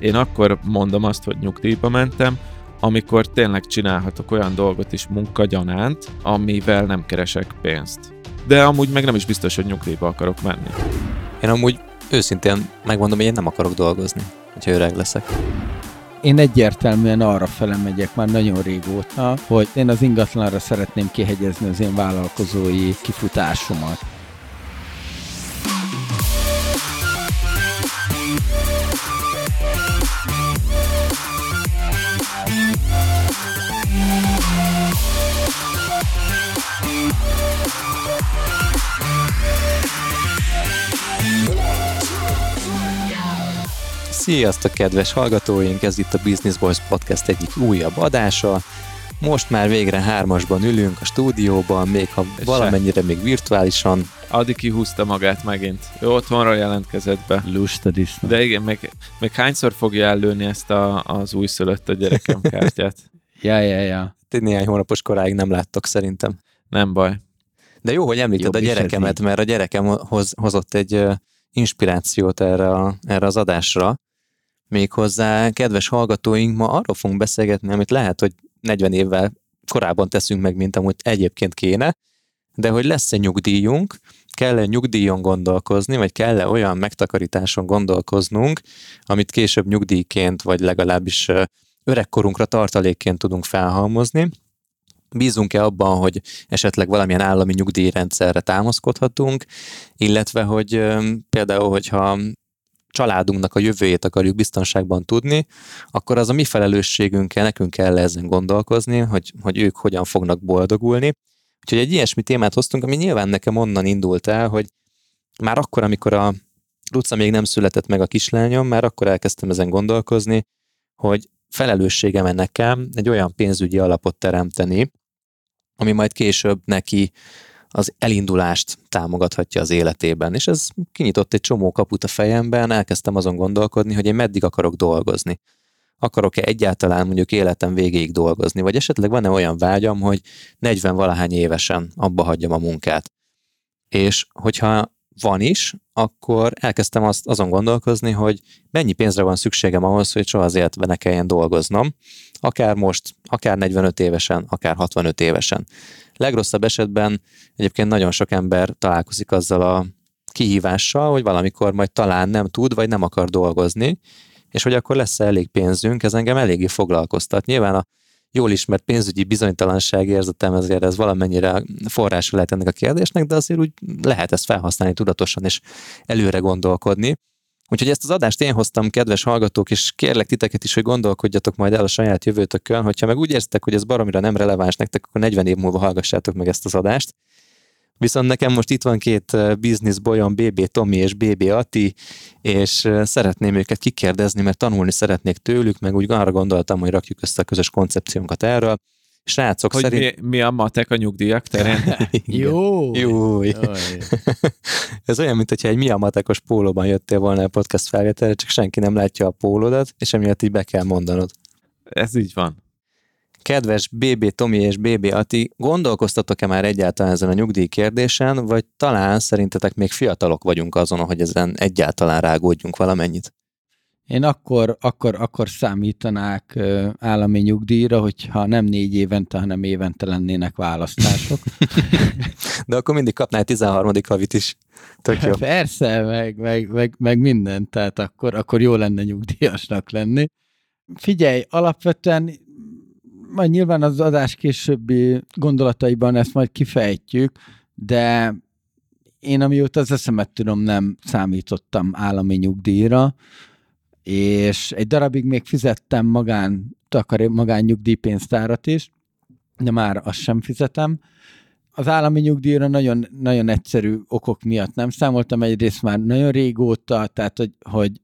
Én akkor mondom azt, hogy nyugdíjba mentem, amikor tényleg csinálhatok olyan dolgot is munkagyanánt, amivel nem keresek pénzt. De amúgy meg nem is biztos, hogy nyugdíjba akarok menni. Én amúgy őszintén megmondom, hogy én nem akarok dolgozni, hogyha öreg leszek. Én egyértelműen arra fele megyek már nagyon régóta, hogy én az ingatlanra szeretném kihegyezni az én vállalkozói kifutásomat. Sziasztok, kedves hallgatóink! Ez itt a Business Boys Podcast egyik újabb adása. Most már végre hármasban ülünk a stúdióban, még ha valamennyire még virtuálisan. Adi kihúzta magát megint. Ő otthonra jelentkezett be. Lusta disznó. De igen, meg, meg hányszor fogja ellőni ezt a, az újszülött a gyerekem kártyát? ja, ja, ja. Te néhány hónapos koráig nem láttok szerintem. Nem baj. De jó, hogy említed Jobb a gyerekemet, mert a gyerekem hoz, hozott egy inspirációt erre, a, erre az adásra. Méghozzá, kedves hallgatóink, ma arról fogunk beszélgetni, amit lehet, hogy 40 évvel korábban teszünk meg, mint amúgy egyébként kéne, de hogy lesz-e nyugdíjunk, kell-e nyugdíjon gondolkozni, vagy kell-e olyan megtakarításon gondolkoznunk, amit később nyugdíjként, vagy legalábbis öregkorunkra tartalékként tudunk felhalmozni. Bízunk-e abban, hogy esetleg valamilyen állami nyugdíjrendszerre támaszkodhatunk, illetve hogy például, hogyha családunknak a jövőjét akarjuk biztonságban tudni, akkor az a mi felelősségünkkel, nekünk kell ezen gondolkozni, hogy, hogy ők hogyan fognak boldogulni. Úgyhogy egy ilyesmi témát hoztunk, ami nyilván nekem onnan indult el, hogy már akkor, amikor a Luca még nem született meg a kislányom, már akkor elkezdtem ezen gondolkozni, hogy felelősségem nekem egy olyan pénzügyi alapot teremteni, ami majd később neki az elindulást támogathatja az életében. És ez kinyitott egy csomó kaput a fejemben, elkezdtem azon gondolkodni, hogy én meddig akarok dolgozni. Akarok-e egyáltalán mondjuk életem végéig dolgozni, vagy esetleg van-e olyan vágyam, hogy 40 valahány évesen abba hagyjam a munkát. És hogyha van is, akkor elkezdtem azt, azon gondolkozni, hogy mennyi pénzre van szükségem ahhoz, hogy soha az életben ne kelljen dolgoznom, akár most, akár 45 évesen, akár 65 évesen. Legrosszabb esetben egyébként nagyon sok ember találkozik azzal a kihívással, hogy valamikor majd talán nem tud, vagy nem akar dolgozni, és hogy akkor lesz elég pénzünk, ez engem eléggé foglalkoztat. Nyilván a jól ismert pénzügyi bizonytalanság érzetem, ezért ez valamennyire forrása lehet ennek a kérdésnek, de azért úgy lehet ezt felhasználni tudatosan és előre gondolkodni. Úgyhogy ezt az adást én hoztam, kedves hallgatók, és kérlek titeket is, hogy gondolkodjatok majd el a saját jövőtökön, hogyha meg úgy érzitek, hogy ez baromira nem releváns nektek, akkor 40 év múlva hallgassátok meg ezt az adást. Viszont nekem most itt van két business bolyom, BB Tomi és BB Ati, és szeretném őket kikérdezni, mert tanulni szeretnék tőlük, meg úgy arra gondoltam, hogy rakjuk össze a közös koncepciónkat erről. Srácok, Hogy szerint... mi, mi a matek a nyugdíjak terén? Jó! Jó. Ez olyan, mintha egy Mia Matekos pólóban jöttél volna a podcast felvételre, csak senki nem látja a pólódat, és emiatt így be kell mondanod. Ez így van. Kedves BB Tomi és BB Ati, gondolkoztatok-e már egyáltalán ezen a nyugdíj kérdésen, vagy talán szerintetek még fiatalok vagyunk azon, hogy ezen egyáltalán rágódjunk valamennyit? Én akkor, akkor, akkor számítanák állami nyugdíjra, hogyha nem négy évente, hanem évente lennének választások. De akkor mindig kapnál 13. havit is. Tök jó. Persze, meg, meg, meg, meg minden, tehát akkor, akkor jó lenne nyugdíjasnak lenni. Figyelj, alapvetően majd nyilván az adás későbbi gondolataiban ezt majd kifejtjük, de én amióta az eszemet tudom, nem számítottam állami nyugdíjra, és egy darabig még fizettem magán, takar, magán nyugdíjpénztárat is, de már azt sem fizetem. Az állami nyugdíjra nagyon, nagyon egyszerű okok miatt nem számoltam, egyrészt már nagyon régóta, tehát hogy, hogy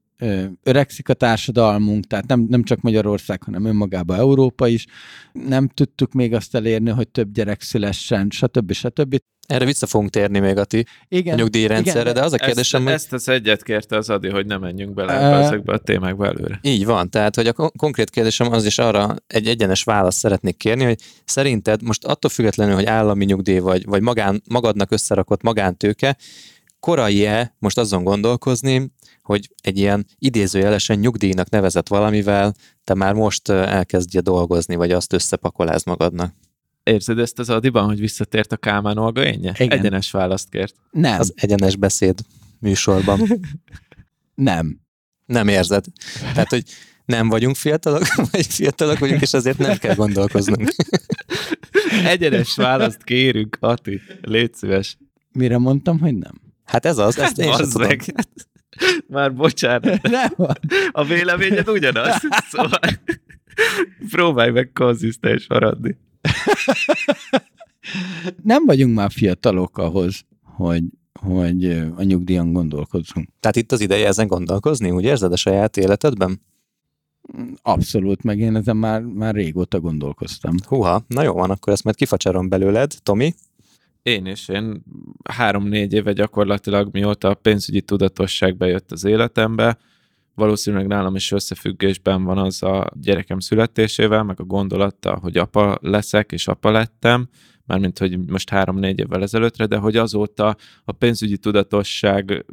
öregszik a társadalmunk, tehát nem, nem csak Magyarország, hanem önmagában Európa is. Nem tudtuk még azt elérni, hogy több gyerek szülessen, stb. stb. Erre vissza fogunk térni még a ti Igen, a nyugdíjrendszerre, igen, de az a Ezt, kérdésem, hogy ezt az egyet kérte az Adi, hogy ne menjünk bele ebbe ezekbe a témákba előre. Így van, tehát hogy a kon- konkrét kérdésem az is arra egy egyenes választ szeretnék kérni, hogy szerinted most attól függetlenül, hogy állami nyugdíj vagy, vagy magán, magadnak összerakott magántőke, korai-e most azon gondolkozni, hogy egy ilyen idézőjelesen nyugdíjnak nevezett valamivel te már most elkezdje dolgozni, vagy azt összepakoláz magadnak. Érzed ezt az Adiban, hogy visszatért a Kálmán Olga énje? Igen. Egyenes választ kért. Nem, Az egyenes beszéd műsorban. nem. Nem érzed. Tehát, hogy nem vagyunk fiatalok, vagy fiatalok vagyunk, és azért nem kell gondolkoznunk. Egyenes választ kérünk, Ati. Légy szíves. Mire mondtam, hogy nem? Hát ez az, ezt én sem Bazd tudom. meg. Már bocsánat. Nem. A véleményed ugyanaz. Szóval próbálj meg konzisztens maradni. Nem vagyunk már fiatalok ahhoz, hogy, hogy a nyugdíjon gondolkozzunk. Tehát itt az ideje ezen gondolkozni, úgy érzed a saját életedben? Abszolút, meg én ezen már, már régóta gondolkoztam. Húha, na jó van, akkor ezt majd kifacsarom belőled. Tomi? Én is, én három-négy éve gyakorlatilag, mióta a pénzügyi tudatosság bejött az életembe, valószínűleg nálam is összefüggésben van az a gyerekem születésével, meg a gondolattal, hogy apa leszek, és apa lettem, mármint, hogy most három-négy évvel ezelőttre, de hogy azóta a pénzügyi tudatosság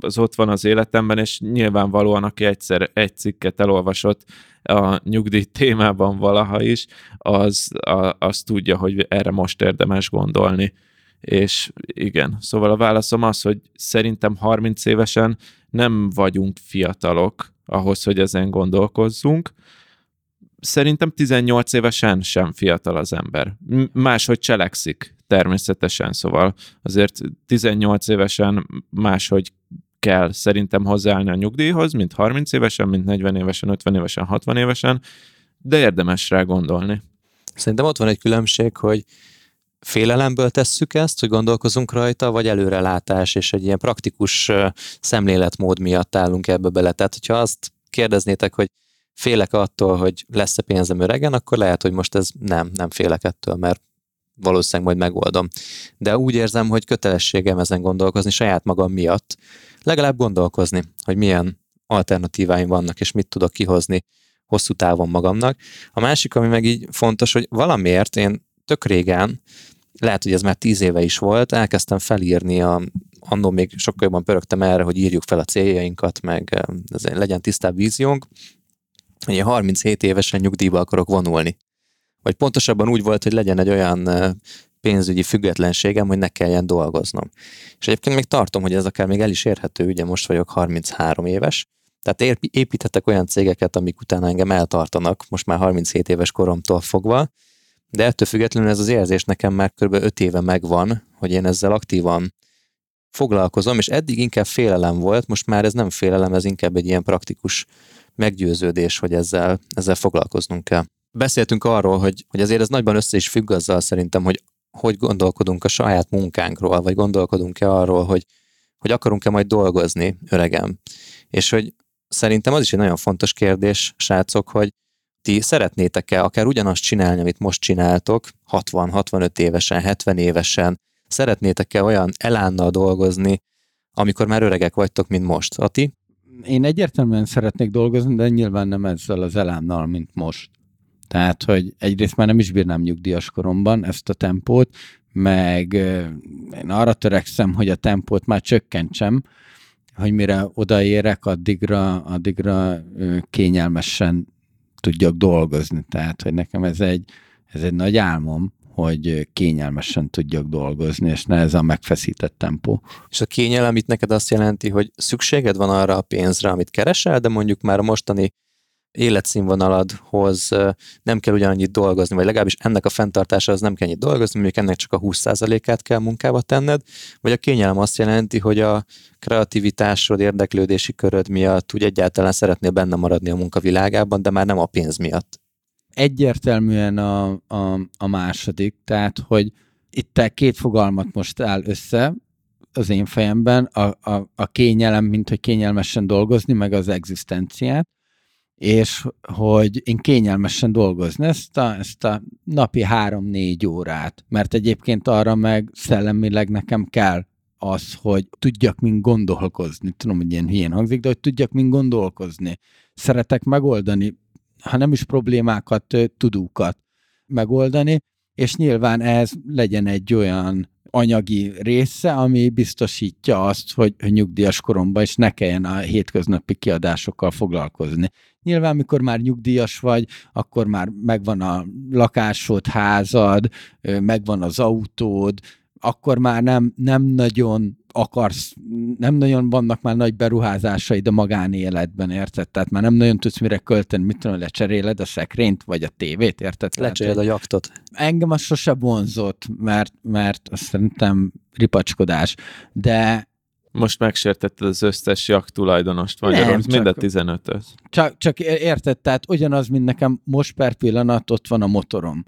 az ott van az életemben, és nyilvánvalóan, aki egyszer egy cikket elolvasott a nyugdíj témában valaha is, az, a, az tudja, hogy erre most érdemes gondolni. És igen, szóval a válaszom az, hogy szerintem 30 évesen nem vagyunk fiatalok ahhoz, hogy ezen gondolkozzunk. Szerintem 18 évesen sem fiatal az ember. Máshogy cselekszik természetesen, szóval azért 18 évesen máshogy kell szerintem hozzáállni a nyugdíjhoz, mint 30 évesen, mint 40 évesen, 50 évesen, 60 évesen, de érdemes rá gondolni. Szerintem ott van egy különbség, hogy félelemből tesszük ezt, hogy gondolkozunk rajta, vagy előrelátás és egy ilyen praktikus szemléletmód miatt állunk ebbe bele. Tehát, hogyha azt kérdeznétek, hogy félek attól, hogy lesz-e pénzem öregen, akkor lehet, hogy most ez nem, nem félek ettől, mert valószínűleg majd megoldom. De úgy érzem, hogy kötelességem ezen gondolkozni saját magam miatt. Legalább gondolkozni, hogy milyen alternatíváim vannak, és mit tudok kihozni hosszú távon magamnak. A másik, ami meg így fontos, hogy valamiért én tök régen, lehet, hogy ez már tíz éve is volt, elkezdtem felírni a annó még sokkal jobban pörögtem erre, hogy írjuk fel a céljainkat, meg eh, legyen tisztább víziónk, hogy én 37 évesen nyugdíjba akarok vonulni. Vagy pontosabban úgy volt, hogy legyen egy olyan eh, pénzügyi függetlenségem, hogy ne kelljen dolgoznom. És egyébként még tartom, hogy ez akár még el is érhető, ugye most vagyok 33 éves, tehát építettek olyan cégeket, amik utána engem eltartanak, most már 37 éves koromtól fogva, de ettől függetlenül ez az érzés nekem már kb. 5 éve megvan, hogy én ezzel aktívan foglalkozom, és eddig inkább félelem volt, most már ez nem félelem, ez inkább egy ilyen praktikus meggyőződés, hogy ezzel, ezzel foglalkoznunk kell. Beszéltünk arról, hogy, hogy azért ez nagyban össze is függ azzal szerintem, hogy hogy gondolkodunk a saját munkánkról, vagy gondolkodunk-e arról, hogy, hogy akarunk-e majd dolgozni öregem. És hogy szerintem az is egy nagyon fontos kérdés, srácok, hogy ti szeretnétek-e akár ugyanazt csinálni, amit most csináltok, 60-65 évesen, 70 évesen, szeretnétek-e olyan elánnal dolgozni, amikor már öregek vagytok, mint most? Ati? Én egyértelműen szeretnék dolgozni, de nyilván nem ezzel az elánnal, mint most. Tehát, hogy egyrészt már nem is bírnám nyugdíjas koromban ezt a tempót, meg én arra törekszem, hogy a tempót már csökkentsem, hogy mire odaérek, addigra, addigra kényelmesen tudjak dolgozni. Tehát, hogy nekem ez egy, ez egy nagy álmom, hogy kényelmesen tudjak dolgozni, és ne ez a megfeszített tempó. És a kényelem itt neked azt jelenti, hogy szükséged van arra a pénzre, amit keresel, de mondjuk már a mostani életszínvonaladhoz nem kell ugyanannyit dolgozni, vagy legalábbis ennek a fenntartásához nem kell annyit dolgozni, mondjuk ennek csak a 20%-át kell munkába tenned, vagy a kényelem azt jelenti, hogy a kreativitásod, érdeklődési köröd miatt úgy egyáltalán szeretnél benne maradni a munkavilágában, de már nem a pénz miatt. Egyértelműen a, a, a második, tehát, hogy itt te két fogalmat most áll össze az én fejemben, a, a, a kényelem, mint hogy kényelmesen dolgozni, meg az egzisztenciát, és hogy én kényelmesen dolgozni ezt a, ezt a napi három-négy órát, mert egyébként arra meg szellemileg nekem kell az, hogy tudjak mind gondolkozni. Tudom, hogy ilyen hülyén hangzik, de hogy tudjak mind gondolkozni. Szeretek megoldani, ha nem is problémákat, tudókat megoldani, és nyilván ez legyen egy olyan anyagi része, ami biztosítja azt, hogy, nyugdíjas koromban is ne kelljen a hétköznapi kiadásokkal foglalkozni. Nyilván, mikor már nyugdíjas vagy, akkor már megvan a lakásod, házad, megvan az autód, akkor már nem, nem nagyon akarsz, nem nagyon vannak már nagy beruházásaid a magánéletben, érted? Tehát már nem nagyon tudsz mire költeni, mit tudom, lecseréled a szekrényt, vagy a tévét, érted? Lecseréled a jaktot. Engem az sose vonzott, mert, mert azt szerintem ripacskodás, de most megsértetted az összes jak tulajdonost Magyarországon, mind a 15-öt. Csak, csak érted, tehát ugyanaz, mint nekem most per pillanat ott van a motorom.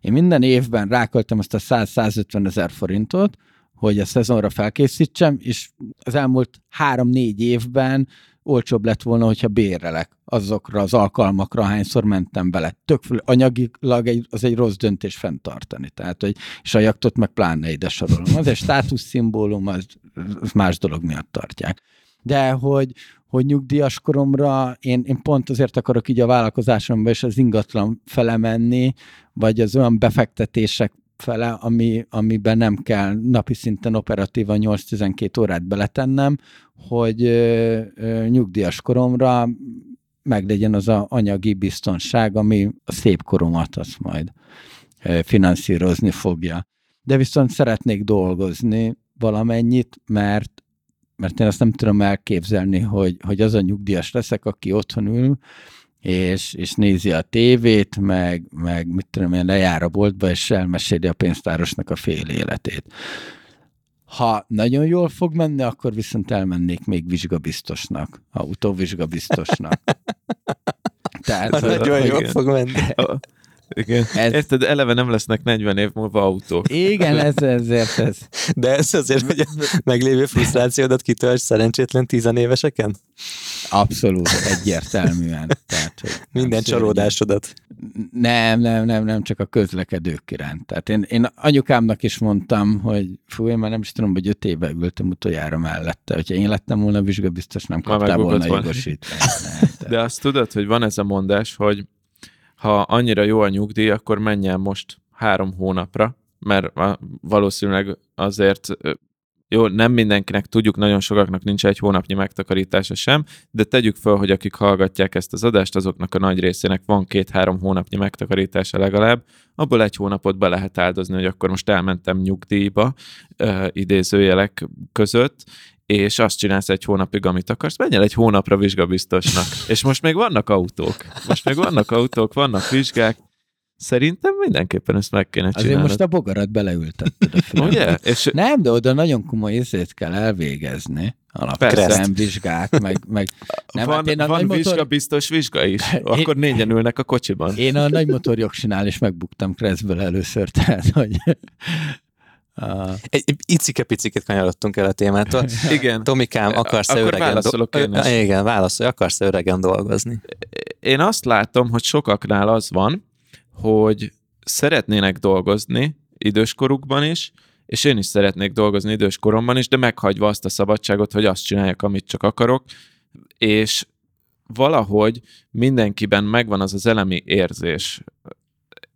Én minden évben ráköltem azt a 100-150 ezer forintot, hogy a szezonra felkészítsem, és az elmúlt három-négy évben olcsóbb lett volna, hogyha bérelek azokra az alkalmakra, hányszor mentem bele. Tök anyagilag egy, az egy rossz döntés fenntartani. Tehát, hogy, és a jaktot meg pláne ide sorolom. Az egy státuszszimbólum, az, az más dolog miatt tartják. De hogy, hogy nyugdíjas koromra én, én pont azért akarok így a vállalkozásomba és az ingatlan fele menni, vagy az olyan befektetések fele, ami, amiben nem kell napi szinten operatívan 8-12 órát beletennem, hogy ö, ö, nyugdíjas koromra meglegyen az a anyagi biztonság, ami a szép koromat azt majd ö, finanszírozni fogja. De viszont szeretnék dolgozni valamennyit, mert mert én azt nem tudom elképzelni, hogy, hogy az a nyugdíjas leszek, aki otthon ül, és, és nézi a tévét, meg, meg mit tudom én, lejár a boltba, és elmeséli a pénztárosnak a fél életét. Ha nagyon jól fog menni, akkor viszont elmennék még vizsgabiztosnak, autóvizsgabiztosnak. Tehát, ha nagyon jól fog menni. Igen. Ez... Érted, eleve nem lesznek 40 év múlva autók. Igen, ez ezért ez. De ez azért, hogy a meglévő frusztrációdat kitölts szerencsétlen tizenéveseken? Abszolút, egyértelműen. Tehát, hogy Minden csalódásodat. Nem, nem, nem, nem, csak a közlekedők iránt. Tehát én, én anyukámnak is mondtam, hogy fú, én már nem is tudom, hogy öt éve ültem utoljára mellette. Hogyha én lettem volna vizsgabiztos, nem kaptál volna jogosítványt. De azt tudod, hogy van ez a mondás, hogy ha annyira jó a nyugdíj, akkor menjen most három hónapra, mert valószínűleg azért jó, nem mindenkinek tudjuk, nagyon sokaknak nincs egy hónapnyi megtakarítása sem, de tegyük fel, hogy akik hallgatják ezt az adást, azoknak a nagy részének van két-három hónapnyi megtakarítása legalább, abból egy hónapot be lehet áldozni, hogy akkor most elmentem nyugdíjba, idézőjelek között, és azt csinálsz egy hónapig, amit akarsz, menj el egy hónapra vizsgabiztosnak. és most még vannak autók. Most még vannak autók, vannak vizsgák. Szerintem mindenképpen ezt meg kéne csinálni. Azért most a bogarat beleültetted a Ugye? És... Nem, de oda nagyon komoly észét kell elvégezni. Alapvetően vizsgák, meg... meg... Nem, van hát én a van motor... vizsga, biztos vizsga is. Akkor négyen ülnek a kocsiban. Én a nagy motorjogsinál is megbuktam Kreszből először, tehát hogy Uh, egy, icike-piciket kanyarodtunk el a témától. Igen. Tomikám, akarsz-e Akkor öregen válaszolok én is. Igen, válaszolj, akarsz-e öregen dolgozni? Én azt látom, hogy sokaknál az van, hogy szeretnének dolgozni időskorukban is, és én is szeretnék dolgozni időskoromban is, de meghagyva azt a szabadságot, hogy azt csináljak, amit csak akarok, és valahogy mindenkiben megvan az az elemi érzés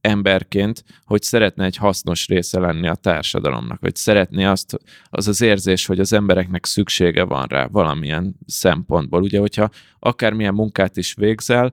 emberként, hogy szeretne egy hasznos része lenni a társadalomnak, vagy szeretné azt, az az érzés, hogy az embereknek szüksége van rá valamilyen szempontból. Ugye, hogyha akármilyen munkát is végzel,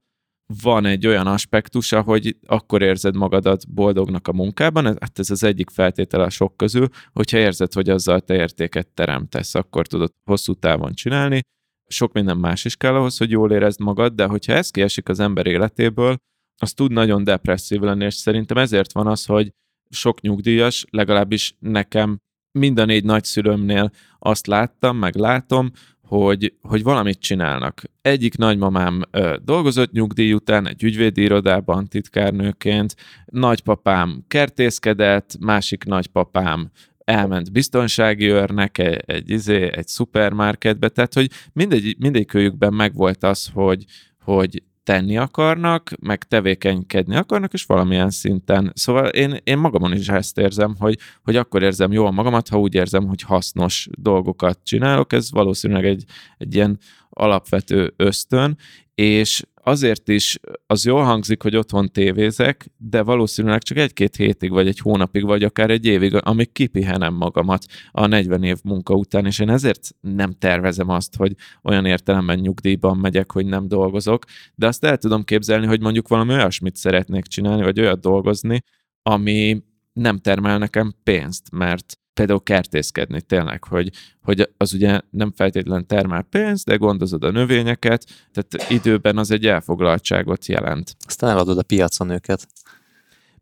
van egy olyan aspektusa, hogy akkor érzed magadat boldognak a munkában, hát ez az egyik feltétele a sok közül, hogyha érzed, hogy azzal te értéket teremtesz, akkor tudod hosszú távon csinálni. Sok minden más is kell ahhoz, hogy jól érezd magad, de hogyha ez kiesik az ember életéből, az tud nagyon depresszív lenni, és szerintem ezért van az, hogy sok nyugdíjas, legalábbis nekem mind a négy nagyszülőmnél azt láttam, meg látom, hogy, hogy valamit csinálnak. Egyik nagymamám ö, dolgozott nyugdíj után egy ügyvédi irodában titkárnőként, nagypapám kertészkedett, másik nagypapám elment biztonsági őrnek egy, egy, izé, egy szupermarketbe, tehát hogy mindegy, mindegyikőjükben megvolt az, hogy, hogy tenni akarnak, meg tevékenykedni akarnak, és valamilyen szinten. Szóval én, én magamon is ezt érzem, hogy, hogy akkor érzem jól magamat, ha úgy érzem, hogy hasznos dolgokat csinálok. Ez valószínűleg egy, egy ilyen alapvető ösztön, és azért is az jól hangzik, hogy otthon tévézek, de valószínűleg csak egy-két hétig, vagy egy hónapig, vagy akár egy évig, amíg kipihenem magamat a 40 év munka után, és én ezért nem tervezem azt, hogy olyan értelemben nyugdíjban megyek, hogy nem dolgozok, de azt el tudom képzelni, hogy mondjuk valami olyasmit szeretnék csinálni, vagy olyat dolgozni, ami nem termel nekem pénzt, mert például kertészkedni tényleg, hogy, hogy az ugye nem feltétlen termel pénzt, de gondozod a növényeket, tehát időben az egy elfoglaltságot jelent. Aztán eladod a piacon őket.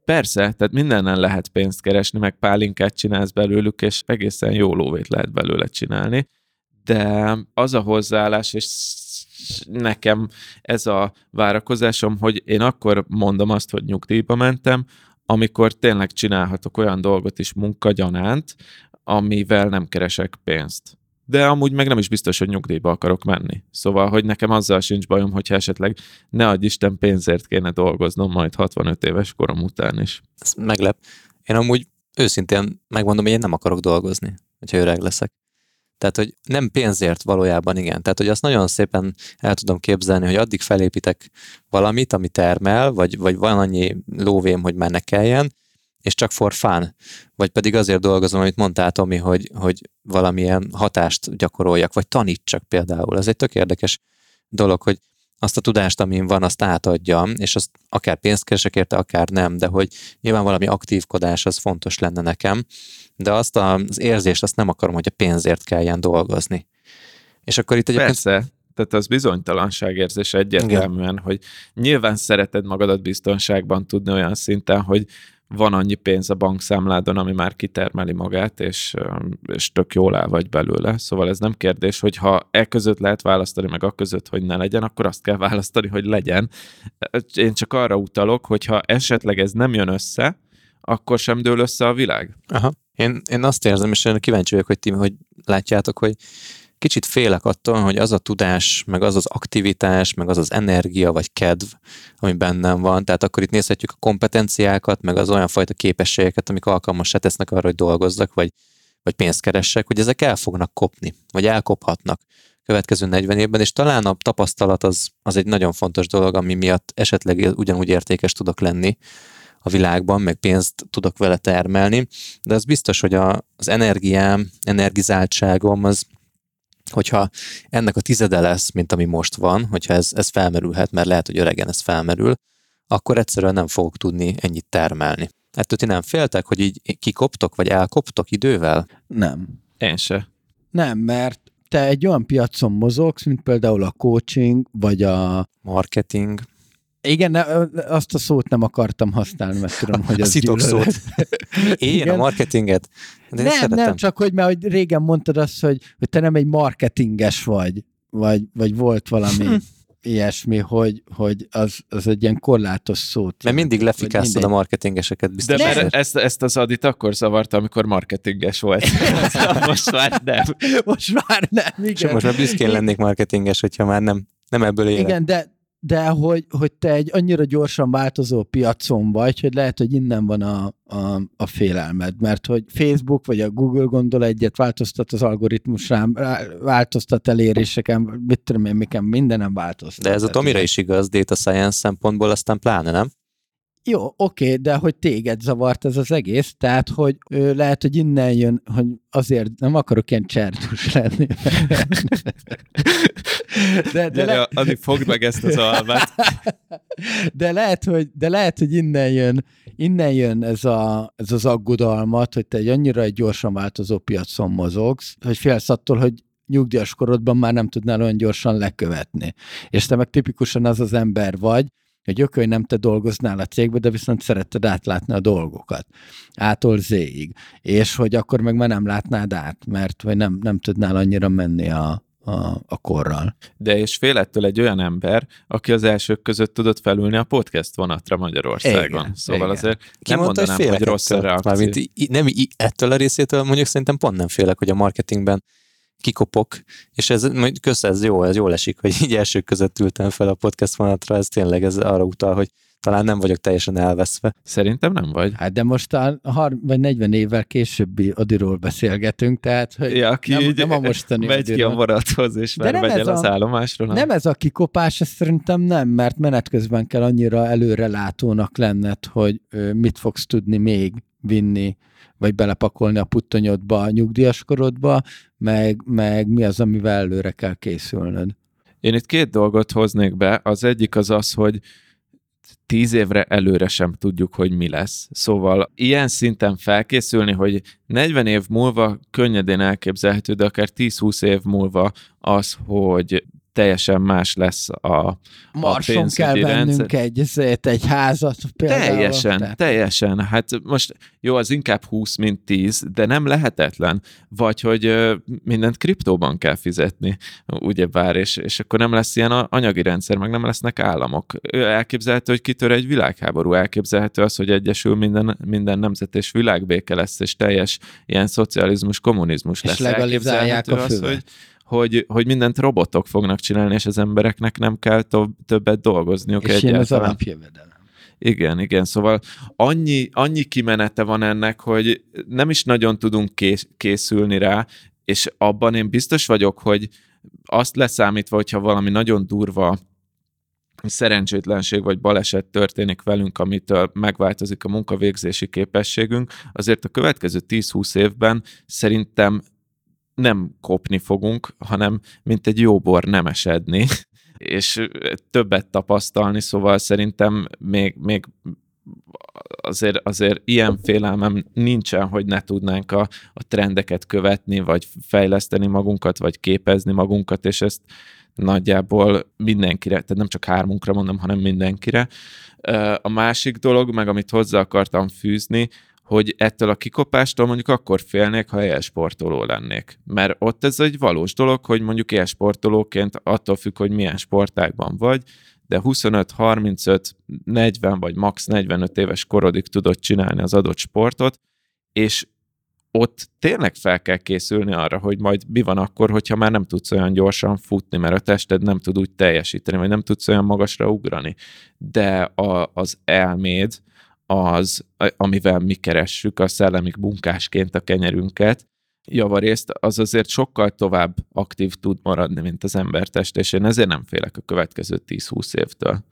Persze, tehát mindenen lehet pénzt keresni, meg pálinkát csinálsz belőlük, és egészen jó lóvét lehet belőle csinálni, de az a hozzáállás, és nekem ez a várakozásom, hogy én akkor mondom azt, hogy nyugdíjba mentem, amikor tényleg csinálhatok olyan dolgot is munkagyanánt, amivel nem keresek pénzt. De amúgy meg nem is biztos, hogy nyugdíjba akarok menni. Szóval, hogy nekem azzal sincs bajom, hogyha esetleg ne adj Isten pénzért kéne dolgoznom majd 65 éves korom után is. Ez meglep. Én amúgy őszintén megmondom, hogy én nem akarok dolgozni, hogyha öreg leszek. Tehát, hogy nem pénzért valójában igen. Tehát, hogy azt nagyon szépen el tudom képzelni, hogy addig felépítek valamit, ami termel, vagy, vagy van annyi lóvém, hogy már ne kelljen, és csak for fun. Vagy pedig azért dolgozom, amit mondtál, Tomi, hogy, hogy valamilyen hatást gyakoroljak, vagy tanítsak például. Ez egy tök érdekes dolog, hogy azt a tudást, amin van, azt átadjam, és azt akár pénzt keresek érte, akár nem, de hogy nyilván valami aktívkodás az fontos lenne nekem, de azt az érzést azt nem akarom, hogy a pénzért kelljen dolgozni. És akkor itt egyébként... Persze, tehát az bizonytalanságérzés egyértelműen, Igen. hogy nyilván szereted magadat biztonságban tudni olyan szinten, hogy van annyi pénz a bankszámládon, ami már kitermeli magát, és, és tök jól el vagy belőle. Szóval ez nem kérdés, hogy ha e között lehet választani, meg a között, hogy ne legyen, akkor azt kell választani, hogy legyen. Én csak arra utalok, hogy ha esetleg ez nem jön össze, akkor sem dől össze a világ. Aha. Én, én azt érzem, és én kíváncsi vagyok, hogy ti hogy látjátok, hogy kicsit félek attól, hogy az a tudás, meg az az aktivitás, meg az az energia vagy kedv, ami bennem van, tehát akkor itt nézhetjük a kompetenciákat, meg az olyan fajta képességeket, amik alkalmasá tesznek arra, hogy dolgozzak, vagy, vagy pénzt keressek, hogy ezek el fognak kopni, vagy elkophatnak következő 40 évben, és talán a tapasztalat az, az egy nagyon fontos dolog, ami miatt esetleg ugyanúgy értékes tudok lenni a világban, meg pénzt tudok vele termelni, de az biztos, hogy a, az energiám, energizáltságom az hogyha ennek a tizede lesz, mint ami most van, hogyha ez, ez felmerülhet, mert lehet, hogy öregen ez felmerül, akkor egyszerűen nem fogok tudni ennyit termelni. Ettől ti nem féltek, hogy így kikoptok, vagy elkoptok idővel? Nem. Én se. Nem, mert te egy olyan piacon mozogsz, mint például a coaching, vagy a marketing. Igen, ne, azt a szót nem akartam használni, mert tudom, hogy az a szót. Én Igen. a marketinget? De nem, nem, csak hogy mert hogy régen mondtad azt, hogy, hogy te nem egy marketinges vagy, vagy, vagy volt valami hm. ilyesmi, hogy, hogy az, az egy ilyen korlátos szót. Mert mindig lefikáztad a marketingeseket biztos. De mert ezt, ezt az Adit akkor zavarta, amikor marketinges volt. most már nem. Most már nem, igen. És most már büszkén lennék marketinges, hogyha már nem, nem ebből élek. Igen, de, de hogy, hogy te egy annyira gyorsan változó piacon vagy, hogy lehet, hogy innen van a, a, a félelmed, mert hogy Facebook vagy a Google gondol egyet, változtat az algoritmus rám, változtat eléréseken, mit tudom én, miken, mindenem változtat. De ez a Tomira is igaz, data science szempontból, aztán pláne, nem? Jó, oké, de hogy téged zavart ez az egész, tehát hogy ő, lehet, hogy innen jön, hogy azért nem akarok ilyen csertus lenni. de, de le... Addig fogd meg ezt az almát. de, lehet, hogy, de lehet, hogy innen jön, innen jön ez, a, ez az aggodalmat, hogy te egy annyira egy gyorsan változó piacon mozogsz, hogy félsz attól, hogy nyugdíjas korodban már nem tudnál olyan gyorsan lekövetni. És te meg tipikusan az az ember vagy, hogy hogy nem te dolgoznál a cégbe, de viszont szeretted átlátni a dolgokat. Ától zéig. És hogy akkor meg már nem látnád át, mert vagy nem, nem tudnál annyira menni a, a, a korral. De és fél ettől egy olyan ember, aki az elsők között tudott felülni a podcast vonatra Magyarországon. Igen, szóval igen. azért Ki nem mondta, mondanám, hogy, hogy rossz a reakció. Mármint nem ettől a részétől mondjuk szerintem pont nem félek, hogy a marketingben kikopok, és ez majd kösz, ez jó, ez jól esik, hogy így elsők között ültem fel a podcast vonatra, ez tényleg ez arra utal, hogy talán nem vagyok teljesen elveszve. Szerintem nem vagy. Hát de most a 30 vagy 40 évvel későbbi Adiról beszélgetünk, tehát hogy Ja, aki nem, nem a mostani megy ki a Adiról. maradhoz, és De már nem megy ez el az a- állomásról. Nem ez a kikopás, ez szerintem nem, mert menet közben kell annyira előrelátónak lenned, hogy mit fogsz tudni még vinni, vagy belepakolni a puttonyodba, a nyugdíjas korodba, meg, meg mi az, amivel előre kell készülnöd. Én itt két dolgot hoznék be. Az egyik az az, hogy tíz évre előre sem tudjuk, hogy mi lesz. Szóval ilyen szinten felkészülni, hogy 40 év múlva könnyedén elképzelhető, de akár 10-20 év múlva az, hogy teljesen más lesz a, Marson pénzügyi kell vennünk rendszer- egy, ezért egy házat például. Teljesen, tehát- teljesen. Hát most jó, az inkább 20, mint 10, de nem lehetetlen. Vagy hogy mindent kriptóban kell fizetni, ugyebár, és, és akkor nem lesz ilyen a- anyagi rendszer, meg nem lesznek államok. Elképzelhető, hogy kitör egy világháború, elképzelhető az, hogy egyesül minden, minden nemzet, és világbéke lesz, és teljes ilyen szocializmus, kommunizmus És lesz. legalizálják Elképzelhető a az, füvet. hogy hogy, hogy mindent robotok fognak csinálni, és az embereknek nem kell to- többet dolgozniuk És jön az egyáltalán. alapjövedelem. Igen, igen, szóval annyi, annyi kimenete van ennek, hogy nem is nagyon tudunk kész, készülni rá, és abban én biztos vagyok, hogy azt leszámítva, hogyha valami nagyon durva szerencsétlenség vagy baleset történik velünk, amitől megváltozik a munkavégzési képességünk, azért a következő 10-20 évben szerintem nem kopni fogunk, hanem mint egy jó bor nem esedni, és többet tapasztalni, szóval szerintem még, még azért, azért ilyen félelmem nincsen, hogy ne tudnánk a, a trendeket követni, vagy fejleszteni magunkat, vagy képezni magunkat, és ezt nagyjából mindenkire, tehát nem csak hármunkra mondom, hanem mindenkire. A másik dolog, meg amit hozzá akartam fűzni, hogy ettől a kikopástól mondjuk akkor félnék, ha élsportoló lennék. Mert ott ez egy valós dolog, hogy mondjuk élsportolóként attól függ, hogy milyen sportágban vagy, de 25, 35, 40 vagy max 45 éves korodig tudod csinálni az adott sportot, és ott tényleg fel kell készülni arra, hogy majd mi van akkor, hogyha már nem tudsz olyan gyorsan futni, mert a tested nem tud úgy teljesíteni, vagy nem tudsz olyan magasra ugrani. De a, az elméd, az, amivel mi keressük a szellemi munkásként a kenyerünket, javarészt, az azért sokkal tovább aktív tud maradni, mint az embertest, és én ezért nem félek a következő 10-20 évtől.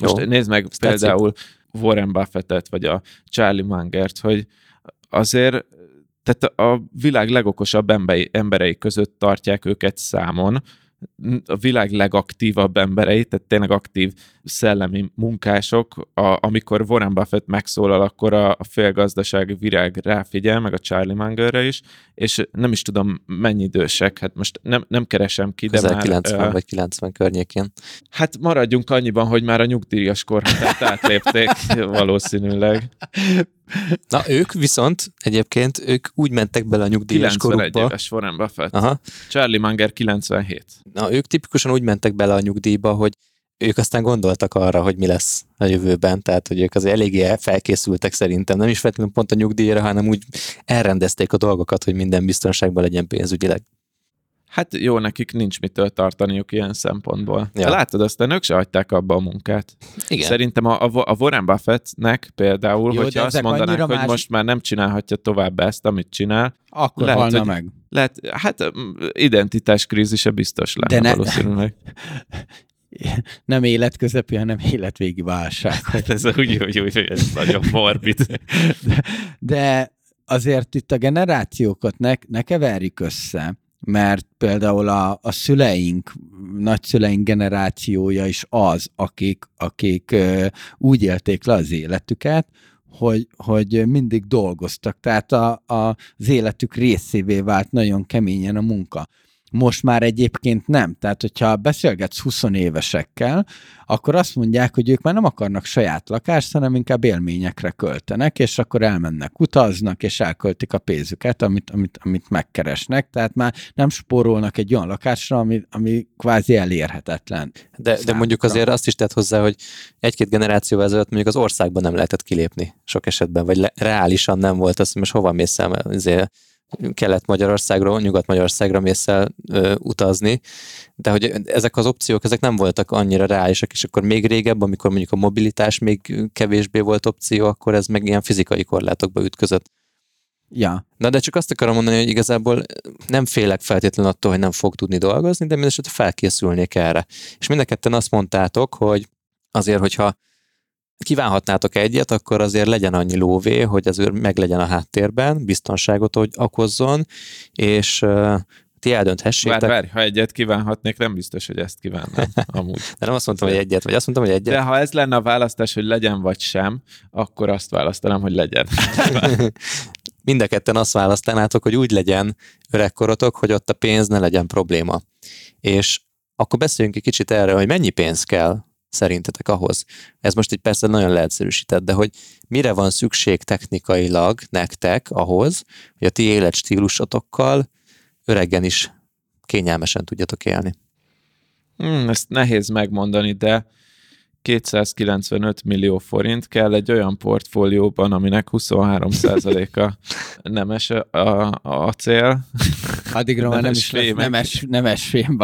Most Jó. nézd meg Ezt például Warren Buffettet, vagy a Charlie Mangert, hogy azért tehát a világ legokosabb emberei között tartják őket számon, a világ legaktívabb emberei, tehát tényleg aktív szellemi munkások, a, amikor Warren Buffett megszólal, akkor a, a félgazdasági virág ráfigyel, meg a Charlie Mungerre is, és nem is tudom mennyi idősek, hát most nem, nem keresem ki, de Közel már... 90 ö, vagy 90 környékén. Hát maradjunk annyiban, hogy már a nyugdíjas korhatárt átlépték valószínűleg. Na, ők viszont egyébként, ők úgy mentek bele a nyugdíjas 91 korukba. éves Warren Buffett. Aha. Charlie Munger 97. Na, ők tipikusan úgy mentek bele a nyugdíjba, hogy ők aztán gondoltak arra, hogy mi lesz a jövőben, tehát hogy ők azért eléggé felkészültek szerintem, nem is feltétlenül pont a nyugdíjra, hanem úgy elrendezték a dolgokat, hogy minden biztonságban legyen pénzügyileg. Hát jó, nekik nincs mitől tartaniuk ilyen szempontból. Ja. Látod, aztán ők se hagyták abba a munkát. Igen. Szerintem a, a, a Warren Buffettnek például, Jó, hogyha azt mondanák, hogy más- most már nem csinálhatja tovább ezt, amit csinál, Akkor Lehet, halna hogy- meg. lehet, hát mm, identitáskrízise biztos lenne De ne- valószínűleg. Nem életközepi, hanem életvégi válság. Hát ez úgy, úgy, úgy, ez nagyon morbid. De, de azért itt a generációkat ne, ne keverjük össze, mert például a, a szüleink, nagyszüleink generációja is az, akik, akik úgy élték le az életüket, hogy, hogy mindig dolgoztak, tehát a, a, az életük részévé vált nagyon keményen a munka. Most már egyébként nem. Tehát, hogyha beszélgetsz 20 évesekkel, akkor azt mondják, hogy ők már nem akarnak saját lakást, hanem inkább élményekre költenek, és akkor elmennek, utaznak, és elköltik a pénzüket, amit, amit, amit megkeresnek. Tehát már nem spórolnak egy olyan lakásra, ami, ami kvázi elérhetetlen. De, de mondjuk számukra. azért azt is tett hozzá, hogy egy-két generációval ezelőtt mondjuk az országban nem lehetett kilépni sok esetben, vagy le, reálisan nem volt az, hogy most hova mész el, Kelet-Magyarországról, Nyugat-Magyarországra mész el ö, utazni, de hogy ezek az opciók, ezek nem voltak annyira reálisak, és akkor még régebb, amikor mondjuk a mobilitás még kevésbé volt opció, akkor ez meg ilyen fizikai korlátokba ütközött. Ja. Na de csak azt akarom mondani, hogy igazából nem félek feltétlenül attól, hogy nem fog tudni dolgozni, de mindesetre felkészülnék erre. És mind a ketten azt mondtátok, hogy azért, hogyha kívánhatnátok egyet, akkor azért legyen annyi lóvé, hogy ez meg legyen a háttérben, biztonságot hogy okozzon, és uh, ti eldönthessétek. Várj, várj, ha egyet kívánhatnék, nem biztos, hogy ezt kívánnám amúgy. De nem azt mondtam, hogy egyet, vagy azt mondtam, hogy egyet. De ha ez lenne a választás, hogy legyen vagy sem, akkor azt választanám, hogy legyen. Mind a ketten azt választanátok, hogy úgy legyen öregkorotok, hogy ott a pénz ne legyen probléma. És akkor beszéljünk egy kicsit erre, hogy mennyi pénz kell szerintetek ahhoz? Ez most egy persze nagyon leegyszerűsített, de hogy mire van szükség technikailag nektek ahhoz, hogy a ti életstílusotokkal öregen is kényelmesen tudjatok élni? Hmm, ezt nehéz megmondani, de 295 millió forint kell egy olyan portfólióban, aminek 23%-a nemes a, a, a cél. Addigra már nem is lesz nemes, nemes fém,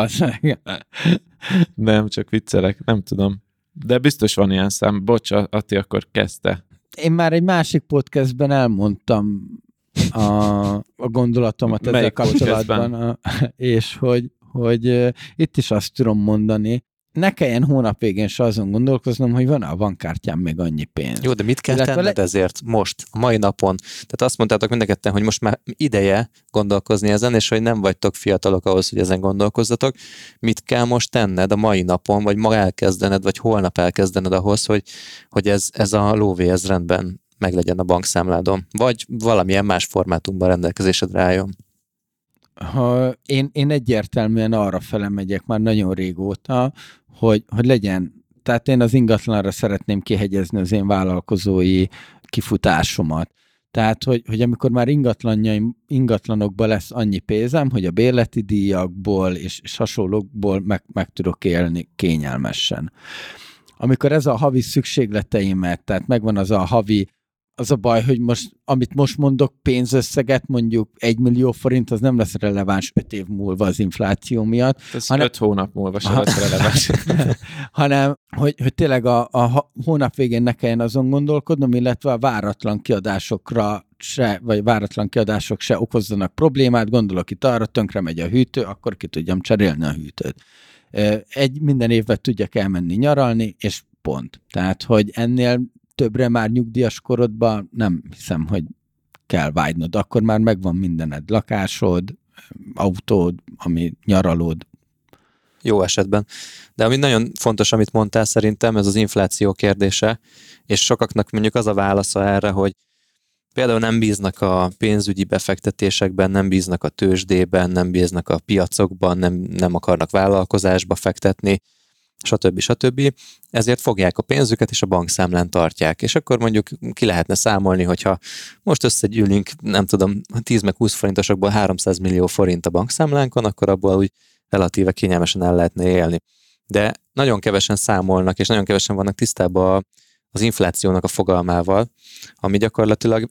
Nem, csak viccelek, nem tudom. De biztos van ilyen szám. Bocs, Ati, akkor kezdte. Én már egy másik podcastben elmondtam a, a gondolatomat ezzel Melyik kapcsolatban, a, és hogy, hogy itt is azt tudom mondani, ne kelljen hónap végén se azon gondolkoznom, hogy van a bankkártyám még annyi pénz. Jó, de mit kell Illetve tenned le... ezért most, a mai napon? Tehát azt mondtátok mindenketten, hogy most már ideje gondolkozni ezen, és hogy nem vagytok fiatalok ahhoz, hogy ezen gondolkozzatok. Mit kell most tenned a mai napon, vagy ma elkezdened, vagy holnap elkezdened ahhoz, hogy, hogy ez, ez a lóvé, ez rendben meglegyen a bankszámládon, vagy valamilyen más formátumban rendelkezésedre álljon? Ha én, én egyértelműen arra fele megyek már nagyon régóta, hogy, hogy legyen, tehát én az ingatlanra szeretném kihegyezni az én vállalkozói kifutásomat. Tehát, hogy, hogy amikor már ingatlanokban lesz annyi pénzem, hogy a bérleti díjakból és, és hasonlókból meg, meg tudok élni kényelmesen. Amikor ez a havi szükségleteimet, tehát megvan az a havi az a baj, hogy most, amit most mondok, pénzösszeget, mondjuk egy millió forint, az nem lesz releváns öt év múlva az infláció miatt. Ez hanem, öt hónap múlva sem lesz releváns. hanem, hogy, hogy tényleg a, a hónap végén ne kelljen azon gondolkodnom, illetve a váratlan kiadásokra se, vagy váratlan kiadások se okozzanak problémát, gondolok itt arra, tönkre megy a hűtő, akkor ki tudjam cserélni a hűtőt. Egy minden évben tudjak elmenni nyaralni, és pont. Tehát, hogy ennél többre már nyugdíjas korodban nem hiszem, hogy kell vágynod. Akkor már megvan mindened, lakásod, autód, ami nyaralód. Jó esetben. De ami nagyon fontos, amit mondtál szerintem, ez az infláció kérdése, és sokaknak mondjuk az a válasza erre, hogy például nem bíznak a pénzügyi befektetésekben, nem bíznak a tőzsdében, nem bíznak a piacokban, nem, nem akarnak vállalkozásba fektetni, stb. stb. Ezért fogják a pénzüket és a bankszámlán tartják. És akkor mondjuk ki lehetne számolni, hogyha most összegyűlünk, nem tudom, 10 meg 20 forintosokból 300 millió forint a bankszámlánkon, akkor abból úgy relatíve kényelmesen el lehetne élni. De nagyon kevesen számolnak, és nagyon kevesen vannak tisztában az inflációnak a fogalmával, ami gyakorlatilag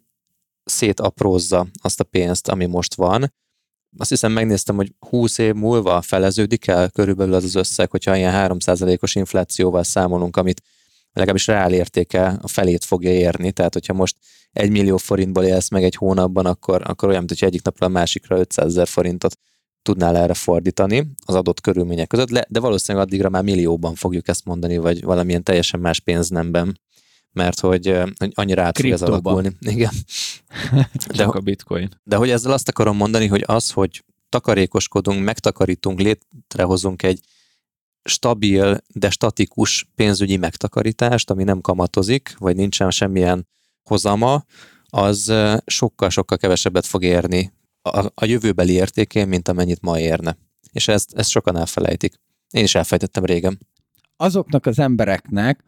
szétaprózza azt a pénzt, ami most van, azt hiszem megnéztem, hogy 20 év múlva feleződik el körülbelül az az összeg, hogyha ilyen 3%-os inflációval számolunk, amit legalábbis reál értéke a felét fogja érni, tehát hogyha most egy millió forintból élsz meg egy hónapban, akkor, akkor olyan, mint hogy egyik napra a másikra 500 ezer forintot tudnál erre fordítani az adott körülmények között, de valószínűleg addigra már millióban fogjuk ezt mondani, vagy valamilyen teljesen más pénznemben mert hogy, hogy annyira át fog ez alakulni. Igen. De, a bitcoin. De hogy ezzel azt akarom mondani, hogy az, hogy takarékoskodunk, megtakarítunk, létrehozunk egy stabil, de statikus pénzügyi megtakarítást, ami nem kamatozik, vagy nincsen semmilyen hozama, az sokkal-sokkal kevesebbet fog érni a, a jövőbeli értékén, mint amennyit ma érne. És ezt, ezt sokan elfelejtik. Én is elfejtettem régen. Azoknak az embereknek,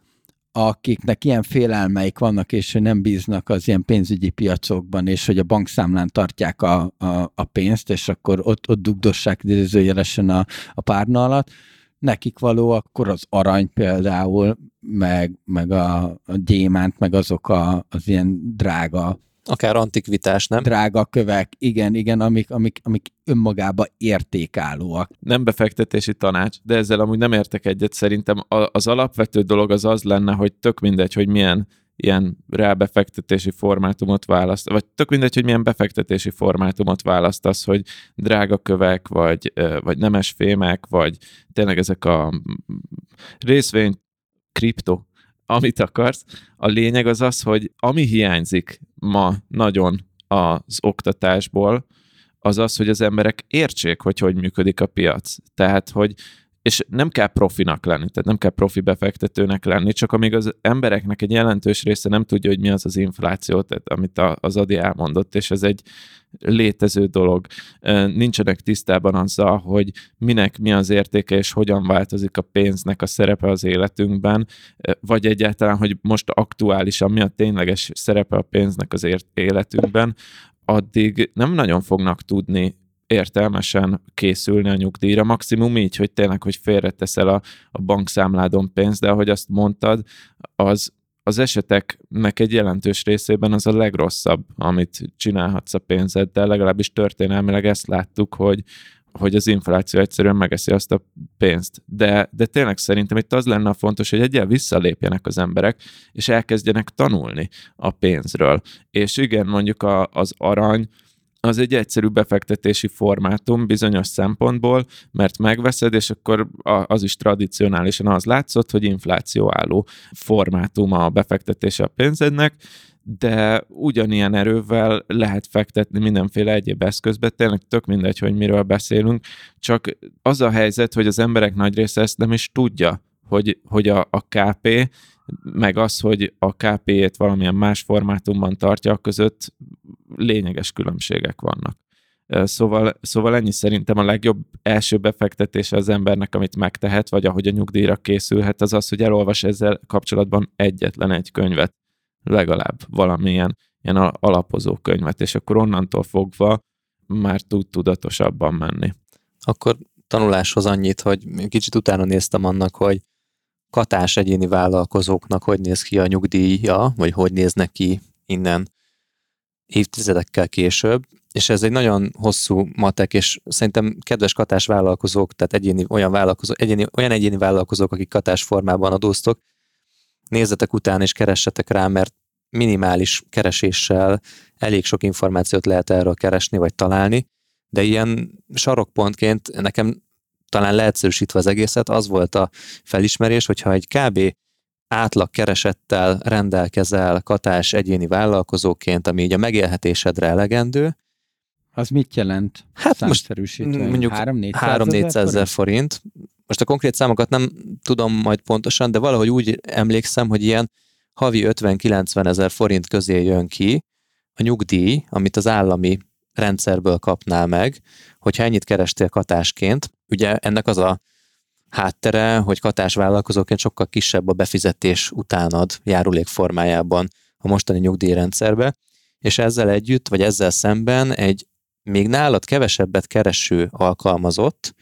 akiknek ilyen félelmeik vannak, és hogy nem bíznak az ilyen pénzügyi piacokban, és hogy a bankszámlán tartják a, a, a pénzt, és akkor ott, ott dugdossák idézőjelesen a, a párna alatt, nekik való akkor az arany például, meg, meg a, a gyémánt, meg azok a, az ilyen drága Akár antikvitás, nem? Drága kövek, igen, igen, amik, amik, amik önmagába értékállóak. Nem befektetési tanács, de ezzel amúgy nem értek egyet. Szerintem az alapvető dolog az az lenne, hogy tök mindegy, hogy milyen ilyen rábefektetési formátumot választ, vagy tök mindegy, hogy milyen befektetési formátumot választasz, hogy drága kövek, vagy, vagy nemes fémek, vagy tényleg ezek a részvény, kripto, amit akarsz. A lényeg az az, hogy ami hiányzik ma nagyon az oktatásból, az az, hogy az emberek értsék, hogy hogy működik a piac. Tehát, hogy és nem kell profinak lenni, tehát nem kell profi befektetőnek lenni, csak amíg az embereknek egy jelentős része nem tudja, hogy mi az az infláció, tehát amit az Adi elmondott, és ez egy létező dolog. Nincsenek tisztában azzal, hogy minek mi az értéke, és hogyan változik a pénznek a szerepe az életünkben, vagy egyáltalán, hogy most aktuálisan mi a tényleges szerepe a pénznek az életünkben, addig nem nagyon fognak tudni értelmesen készülni a nyugdíjra, maximum így, hogy tényleg, hogy félreteszel a, a bankszámládon pénzt, de ahogy azt mondtad, az az eseteknek egy jelentős részében az a legrosszabb, amit csinálhatsz a pénzeddel, legalábbis történelmileg ezt láttuk, hogy, hogy az infláció egyszerűen megeszi azt a pénzt. De, de tényleg szerintem itt az lenne a fontos, hogy egyel visszalépjenek az emberek, és elkezdjenek tanulni a pénzről. És igen, mondjuk a, az arany, az egy egyszerű befektetési formátum bizonyos szempontból, mert megveszed, és akkor az is tradicionálisan az látszott, hogy inflációálló formátum a befektetése a pénzednek, de ugyanilyen erővel lehet fektetni mindenféle egyéb eszközbe, tényleg tök mindegy, hogy miről beszélünk, csak az a helyzet, hogy az emberek nagy része ezt nem is tudja, hogy, hogy a, a KP meg az, hogy a KP-ét valamilyen más formátumban tartja, között lényeges különbségek vannak. Szóval, szóval ennyi szerintem a legjobb első befektetése az embernek, amit megtehet, vagy ahogy a nyugdíjra készülhet, az az, hogy elolvas ezzel kapcsolatban egyetlen egy könyvet, legalább valamilyen ilyen alapozó könyvet, és akkor onnantól fogva már tud tudatosabban menni. Akkor tanuláshoz annyit, hogy kicsit utána néztem annak, hogy katás egyéni vállalkozóknak hogy néz ki a nyugdíja, vagy hogy néznek ki innen évtizedekkel később, és ez egy nagyon hosszú matek, és szerintem kedves katás vállalkozók, tehát egyéni, olyan, vállalkozók, egyéni, olyan egyéni vállalkozók, akik katás formában adóztok, nézzetek utána és keressetek rá, mert minimális kereséssel elég sok információt lehet erről keresni vagy találni, de ilyen sarokpontként nekem talán leegyszerűsítve az egészet, az volt a felismerés, hogyha egy kb átlag keresettel rendelkezel katás egyéni vállalkozóként, ami így a megélhetésedre elegendő. Az mit jelent? Hát most mondjuk 3-400 ezer forint. Most a konkrét számokat nem tudom majd pontosan, de valahogy úgy emlékszem, hogy ilyen havi 50-90 ezer forint közé jön ki a nyugdíj, amit az állami rendszerből kapnál meg, hogyha ennyit kerestél katásként. Ugye ennek az a háttere, hogy katás vállalkozóként sokkal kisebb a befizetés utánad járulék formájában a mostani nyugdíjrendszerbe, és ezzel együtt, vagy ezzel szemben egy még nálad kevesebbet kereső alkalmazott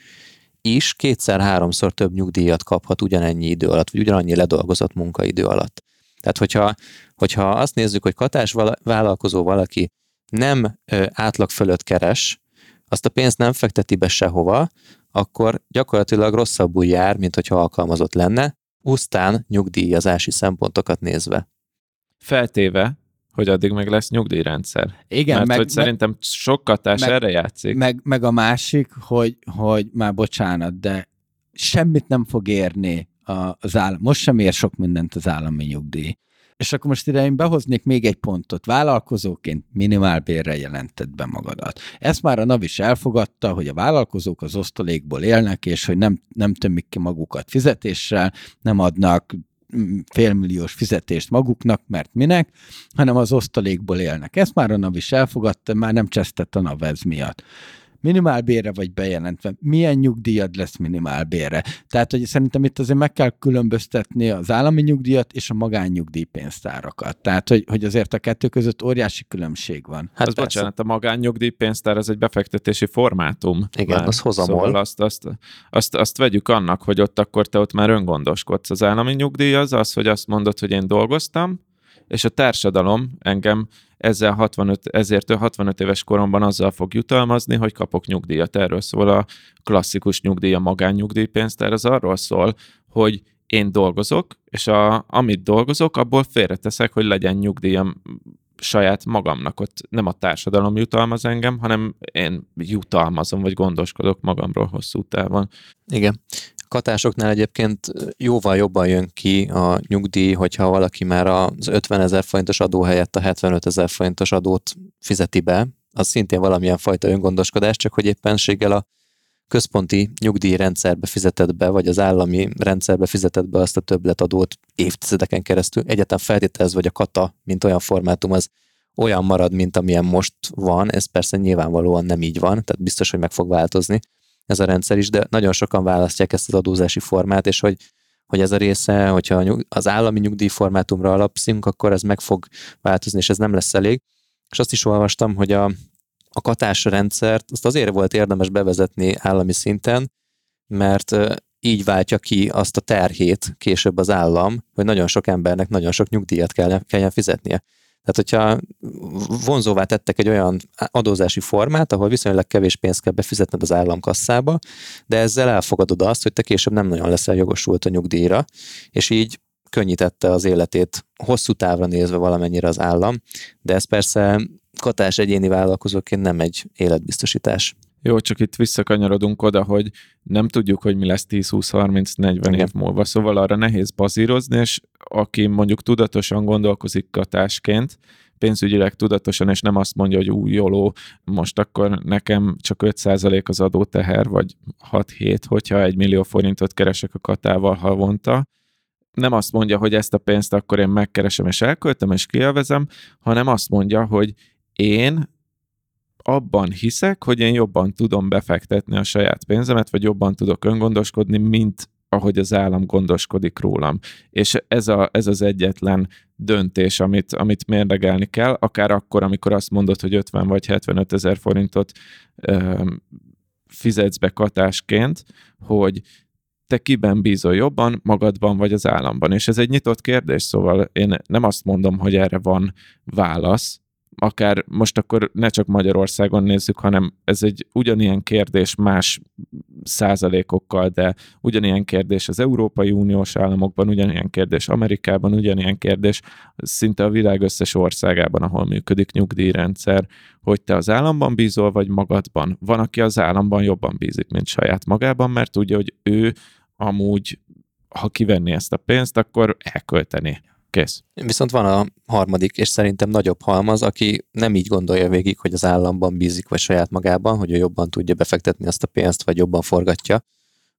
is kétszer-háromszor több nyugdíjat kaphat ugyanennyi idő alatt, vagy ugyanannyi ledolgozott munkaidő alatt. Tehát, hogyha, hogyha azt nézzük, hogy katás vállalkozó valaki nem átlag fölött keres, azt a pénzt nem fekteti be sehova, akkor gyakorlatilag rosszabbul jár, mint hogyha alkalmazott lenne, pusztán nyugdíjazási szempontokat nézve. Feltéve, hogy addig meg lesz nyugdíjrendszer. Igen, Mert meg, hogy szerintem sok katás meg, erre játszik. Meg, meg a másik, hogy, hogy már bocsánat, de semmit nem fog érni az állam. Most sem ér sok mindent az állami nyugdíj. És akkor most ide én behoznék még egy pontot. Vállalkozóként minimálbérre jelentett be magadat. Ezt már a NAV is elfogadta, hogy a vállalkozók az osztalékból élnek, és hogy nem, nem tömik ki magukat fizetéssel, nem adnak mm, félmilliós fizetést maguknak, mert minek, hanem az osztalékból élnek. Ezt már a NAV is elfogadta, már nem csesztett a NAV ez miatt minimálbérre vagy bejelentve, milyen nyugdíjad lesz minimálbérre. Tehát, hogy szerintem itt azért meg kell különböztetni az állami nyugdíjat és a magánnyugdíjpénztárakat. Tehát, hogy, hogy azért a kettő között óriási különbség van. Hát az bocsánat, a magánnyugdíjpénztár az egy befektetési formátum. Igen, már. az hozamol. Szóval azt, azt, azt, azt vegyük annak, hogy ott akkor te ott már öngondoskodsz. Az állami nyugdíj az az, hogy azt mondod, hogy én dolgoztam, és a társadalom engem ezzel 65, ezért ő 65 éves koromban azzal fog jutalmazni, hogy kapok nyugdíjat. Erről szól a klasszikus nyugdíj, a magánnyugdíjpénztár, az arról szól, hogy én dolgozok, és a, amit dolgozok, abból félreteszek, hogy legyen nyugdíjam saját magamnak. Ott nem a társadalom jutalmaz engem, hanem én jutalmazom, vagy gondoskodok magamról hosszú távon. Igen. Katásoknál egyébként jóval jobban jön ki a nyugdíj, hogyha valaki már az 50 ezer forintos adó helyett a 75 ezer forintos adót fizeti be, az szintén valamilyen fajta öngondoskodás, csak hogy éppenséggel a központi nyugdíjrendszerbe fizetett be, vagy az állami rendszerbe fizetett be azt a többletadót évtizedeken keresztül. Egyetem feltételez, vagy a kata, mint olyan formátum, az olyan marad, mint amilyen most van. Ez persze nyilvánvalóan nem így van, tehát biztos, hogy meg fog változni ez a rendszer is, de nagyon sokan választják ezt az adózási formát, és hogy hogy ez a része, hogyha az állami nyugdíjformátumra alapszunk, akkor ez meg fog változni, és ez nem lesz elég. És azt is olvastam, hogy a, a katás rendszert azt azért volt érdemes bevezetni állami szinten, mert így váltja ki azt a terhét később az állam, hogy nagyon sok embernek nagyon sok nyugdíjat kell, kelljen fizetnie. Tehát, hogyha vonzóvá tettek egy olyan adózási formát, ahol viszonylag kevés pénzt kell befizetned az államkasszába, de ezzel elfogadod azt, hogy te később nem nagyon leszel jogosult a nyugdíjra, és így könnyítette az életét hosszú távra nézve valamennyire az állam, de ez persze katás egyéni vállalkozóként nem egy életbiztosítás. Jó, csak itt visszakanyarodunk oda, hogy nem tudjuk, hogy mi lesz 10, 20, 30, 40 Igen. év múlva, szóval arra nehéz bazírozni, és aki mondjuk tudatosan gondolkozik katásként, pénzügyileg tudatosan, és nem azt mondja, hogy új jóló, most akkor nekem csak 5% az adóteher, vagy 6-7, hogyha egy millió forintot keresek a katával havonta, nem azt mondja, hogy ezt a pénzt akkor én megkeresem és elköltöm és kielvezem, hanem azt mondja, hogy én abban hiszek, hogy én jobban tudom befektetni a saját pénzemet, vagy jobban tudok öngondoskodni, mint ahogy az állam gondoskodik rólam. És ez, a, ez az egyetlen döntés, amit, amit mérlegelni kell, akár akkor, amikor azt mondod, hogy 50 vagy 75 ezer forintot ö, fizetsz be katásként, hogy te kiben bízol jobban, magadban vagy az államban. És ez egy nyitott kérdés, szóval én nem azt mondom, hogy erre van válasz, akár most akkor ne csak Magyarországon nézzük, hanem ez egy ugyanilyen kérdés más százalékokkal, de ugyanilyen kérdés az Európai Uniós államokban, ugyanilyen kérdés Amerikában, ugyanilyen kérdés szinte a világ összes országában, ahol működik nyugdíjrendszer, hogy te az államban bízol, vagy magadban. Van, aki az államban jobban bízik, mint saját magában, mert tudja, hogy ő amúgy, ha kivenni ezt a pénzt, akkor elkölteni Kész. Viszont van a harmadik, és szerintem nagyobb halmaz, aki nem így gondolja végig, hogy az államban bízik, vagy saját magában, hogy ő jobban tudja befektetni azt a pénzt, vagy jobban forgatja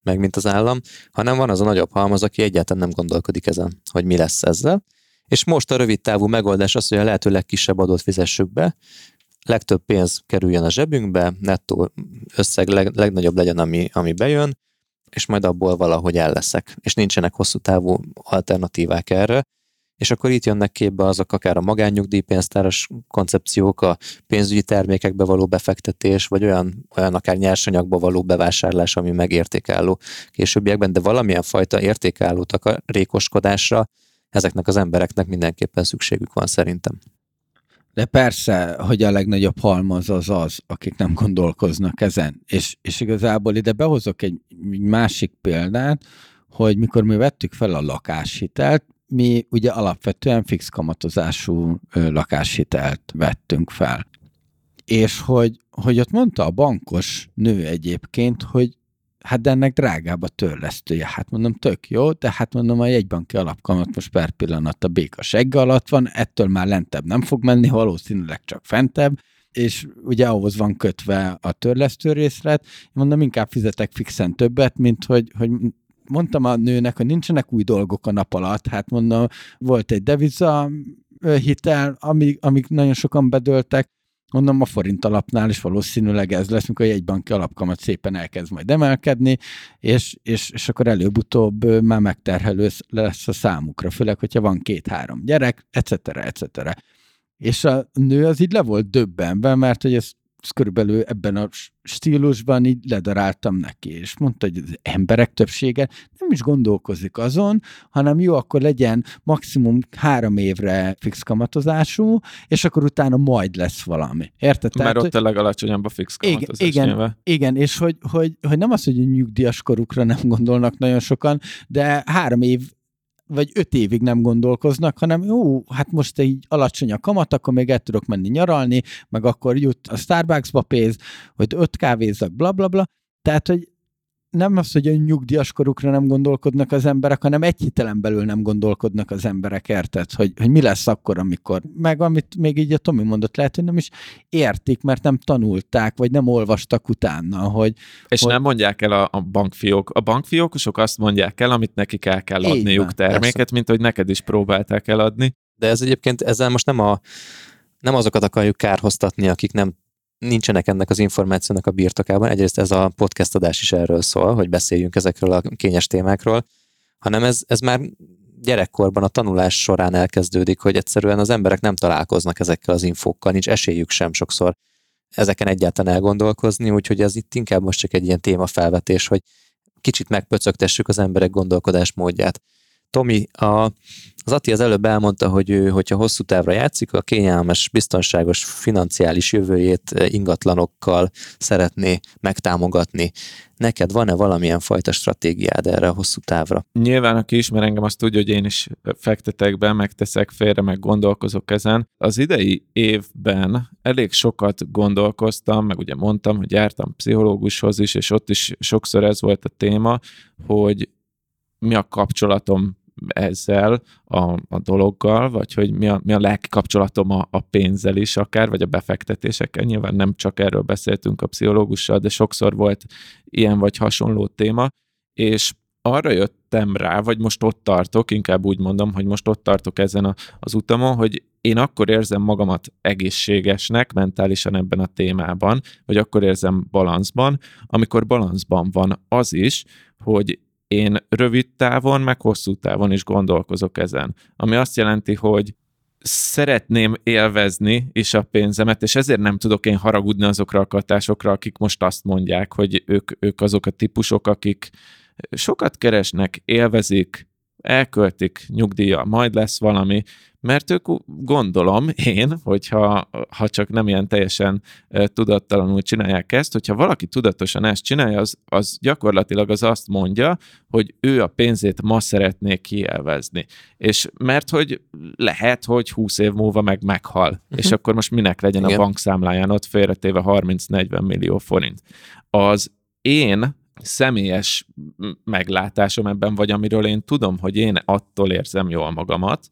meg, mint az állam, hanem van az a nagyobb halmaz, aki egyáltalán nem gondolkodik ezen, hogy mi lesz ezzel. És most a rövid távú megoldás az, hogy a lehető legkisebb adót fizessük be, legtöbb pénz kerüljön a zsebünkbe, nettó összeg leg, legnagyobb legyen, ami, ami bejön, és majd abból valahogy el leszek. És nincsenek hosszú távú alternatívák erre, és akkor itt jönnek képbe azok akár a magánnyugdíjpénztáros koncepciók, a pénzügyi termékekbe való befektetés, vagy olyan, olyan akár nyersanyagba való bevásárlás, ami megértékálló későbbiekben, de valamilyen fajta értékálló takarékoskodásra ezeknek az embereknek mindenképpen szükségük van szerintem. De persze, hogy a legnagyobb halmaz az az, akik nem gondolkoznak ezen. És, és igazából ide behozok egy másik példát, hogy mikor mi vettük fel a lakáshitelt, mi ugye alapvetően fix kamatozású lakáshitelt vettünk fel. És hogy, hogy ott mondta a bankos nő egyébként, hogy hát de ennek drágább a törlesztője. Hát mondom, tök jó, de hát mondom, a jegybanki alapkamat most per pillanat a béka segge alatt van, ettől már lentebb nem fog menni, valószínűleg csak fentebb, és ugye ahhoz van kötve a törlesztő részlet. Mondom, inkább fizetek fixen többet, mint hogy, hogy mondtam a nőnek, hogy nincsenek új dolgok a nap alatt, hát mondom, volt egy deviza hitel, amik, amik nagyon sokan bedöltek, mondom a forint alapnál is valószínűleg ez lesz, mikor egy banki alapkamat szépen elkezd majd emelkedni, és, és, és akkor előbb-utóbb már megterhelő lesz a számukra, főleg, hogyha van két-három gyerek, etc. etc. És a nő az így le volt döbbenve, mert hogy ez körülbelül ebben a stílusban így ledaráltam neki, és mondta, hogy az emberek többsége nem is gondolkozik azon, hanem jó, akkor legyen maximum három évre fix kamatozású, és akkor utána majd lesz valami. Érted? Mert ott a legalacsonyabb a fix kamatozás igen, igen, igen, és hogy, hogy, hogy nem az, hogy a nyugdíjas korukra nem gondolnak nagyon sokan, de három év vagy öt évig nem gondolkoznak, hanem jó, hát most így alacsony a kamat, akkor még el tudok menni nyaralni, meg akkor jut a Starbucksba pénz, hogy öt kávézzak, bla bla bla. Tehát, hogy nem az, hogy a nyugdíjas korukra nem gondolkodnak az emberek, hanem egy hitelen belül nem gondolkodnak az emberek, érted? Hogy, hogy mi lesz akkor, amikor, meg amit még így a Tomi mondott, lehet, hogy nem is értik, mert nem tanulták, vagy nem olvastak utána, hogy... És hogy... nem mondják el a, a bankfiók. A bankfiókosok azt mondják el, amit nekik el kell adniuk van, terméket, persze. mint hogy neked is próbálták eladni. De ez egyébként, ezzel most nem a nem azokat akarjuk kárhoztatni, akik nem nincsenek ennek az információnak a birtokában. Egyrészt ez a podcast adás is erről szól, hogy beszéljünk ezekről a kényes témákról, hanem ez, ez már gyerekkorban a tanulás során elkezdődik, hogy egyszerűen az emberek nem találkoznak ezekkel az infókkal, nincs esélyük sem sokszor ezeken egyáltalán elgondolkozni, úgyhogy ez itt inkább most csak egy ilyen témafelvetés, hogy kicsit megpöcögtessük az emberek gondolkodás módját. Tomi, a, az Ati az előbb elmondta, hogy ő, hogyha hosszú távra játszik, a kényelmes, biztonságos financiális jövőjét ingatlanokkal szeretné megtámogatni. Neked van-e valamilyen fajta stratégiád erre a hosszú távra? Nyilván, aki ismer engem, azt tudja, hogy én is fektetek be, megteszek félre, meg gondolkozok ezen. Az idei évben elég sokat gondolkoztam, meg ugye mondtam, hogy jártam pszichológushoz is, és ott is sokszor ez volt a téma, hogy mi a kapcsolatom ezzel a, a dologgal, vagy hogy mi a, mi a lelki kapcsolatom a, a pénzzel is akár, vagy a befektetésekkel. Nyilván nem csak erről beszéltünk a pszichológussal, de sokszor volt ilyen vagy hasonló téma, és arra jöttem rá, vagy most ott tartok, inkább úgy mondom, hogy most ott tartok ezen a, az utamon, hogy én akkor érzem magamat egészségesnek mentálisan ebben a témában, vagy akkor érzem balanszban, amikor balanszban van az is, hogy én rövid távon, meg hosszú távon is gondolkozok ezen. Ami azt jelenti, hogy szeretném élvezni is a pénzemet, és ezért nem tudok én haragudni azokra a katásokra, akik most azt mondják, hogy ők, ők azok a típusok, akik sokat keresnek, élvezik, elköltik nyugdíja, majd lesz valami, mert ők gondolom én, hogyha ha csak nem ilyen teljesen tudattalanul csinálják ezt, hogyha valaki tudatosan ezt csinálja, az, az gyakorlatilag az azt mondja, hogy ő a pénzét ma szeretné kielvezni. És mert hogy lehet, hogy 20 év múlva meg meghal, uh-huh. és akkor most minek legyen Igen. a bankszámláján ott félretéve 30-40 millió forint. Az én személyes meglátásom ebben, vagy amiről én tudom, hogy én attól érzem jól magamat,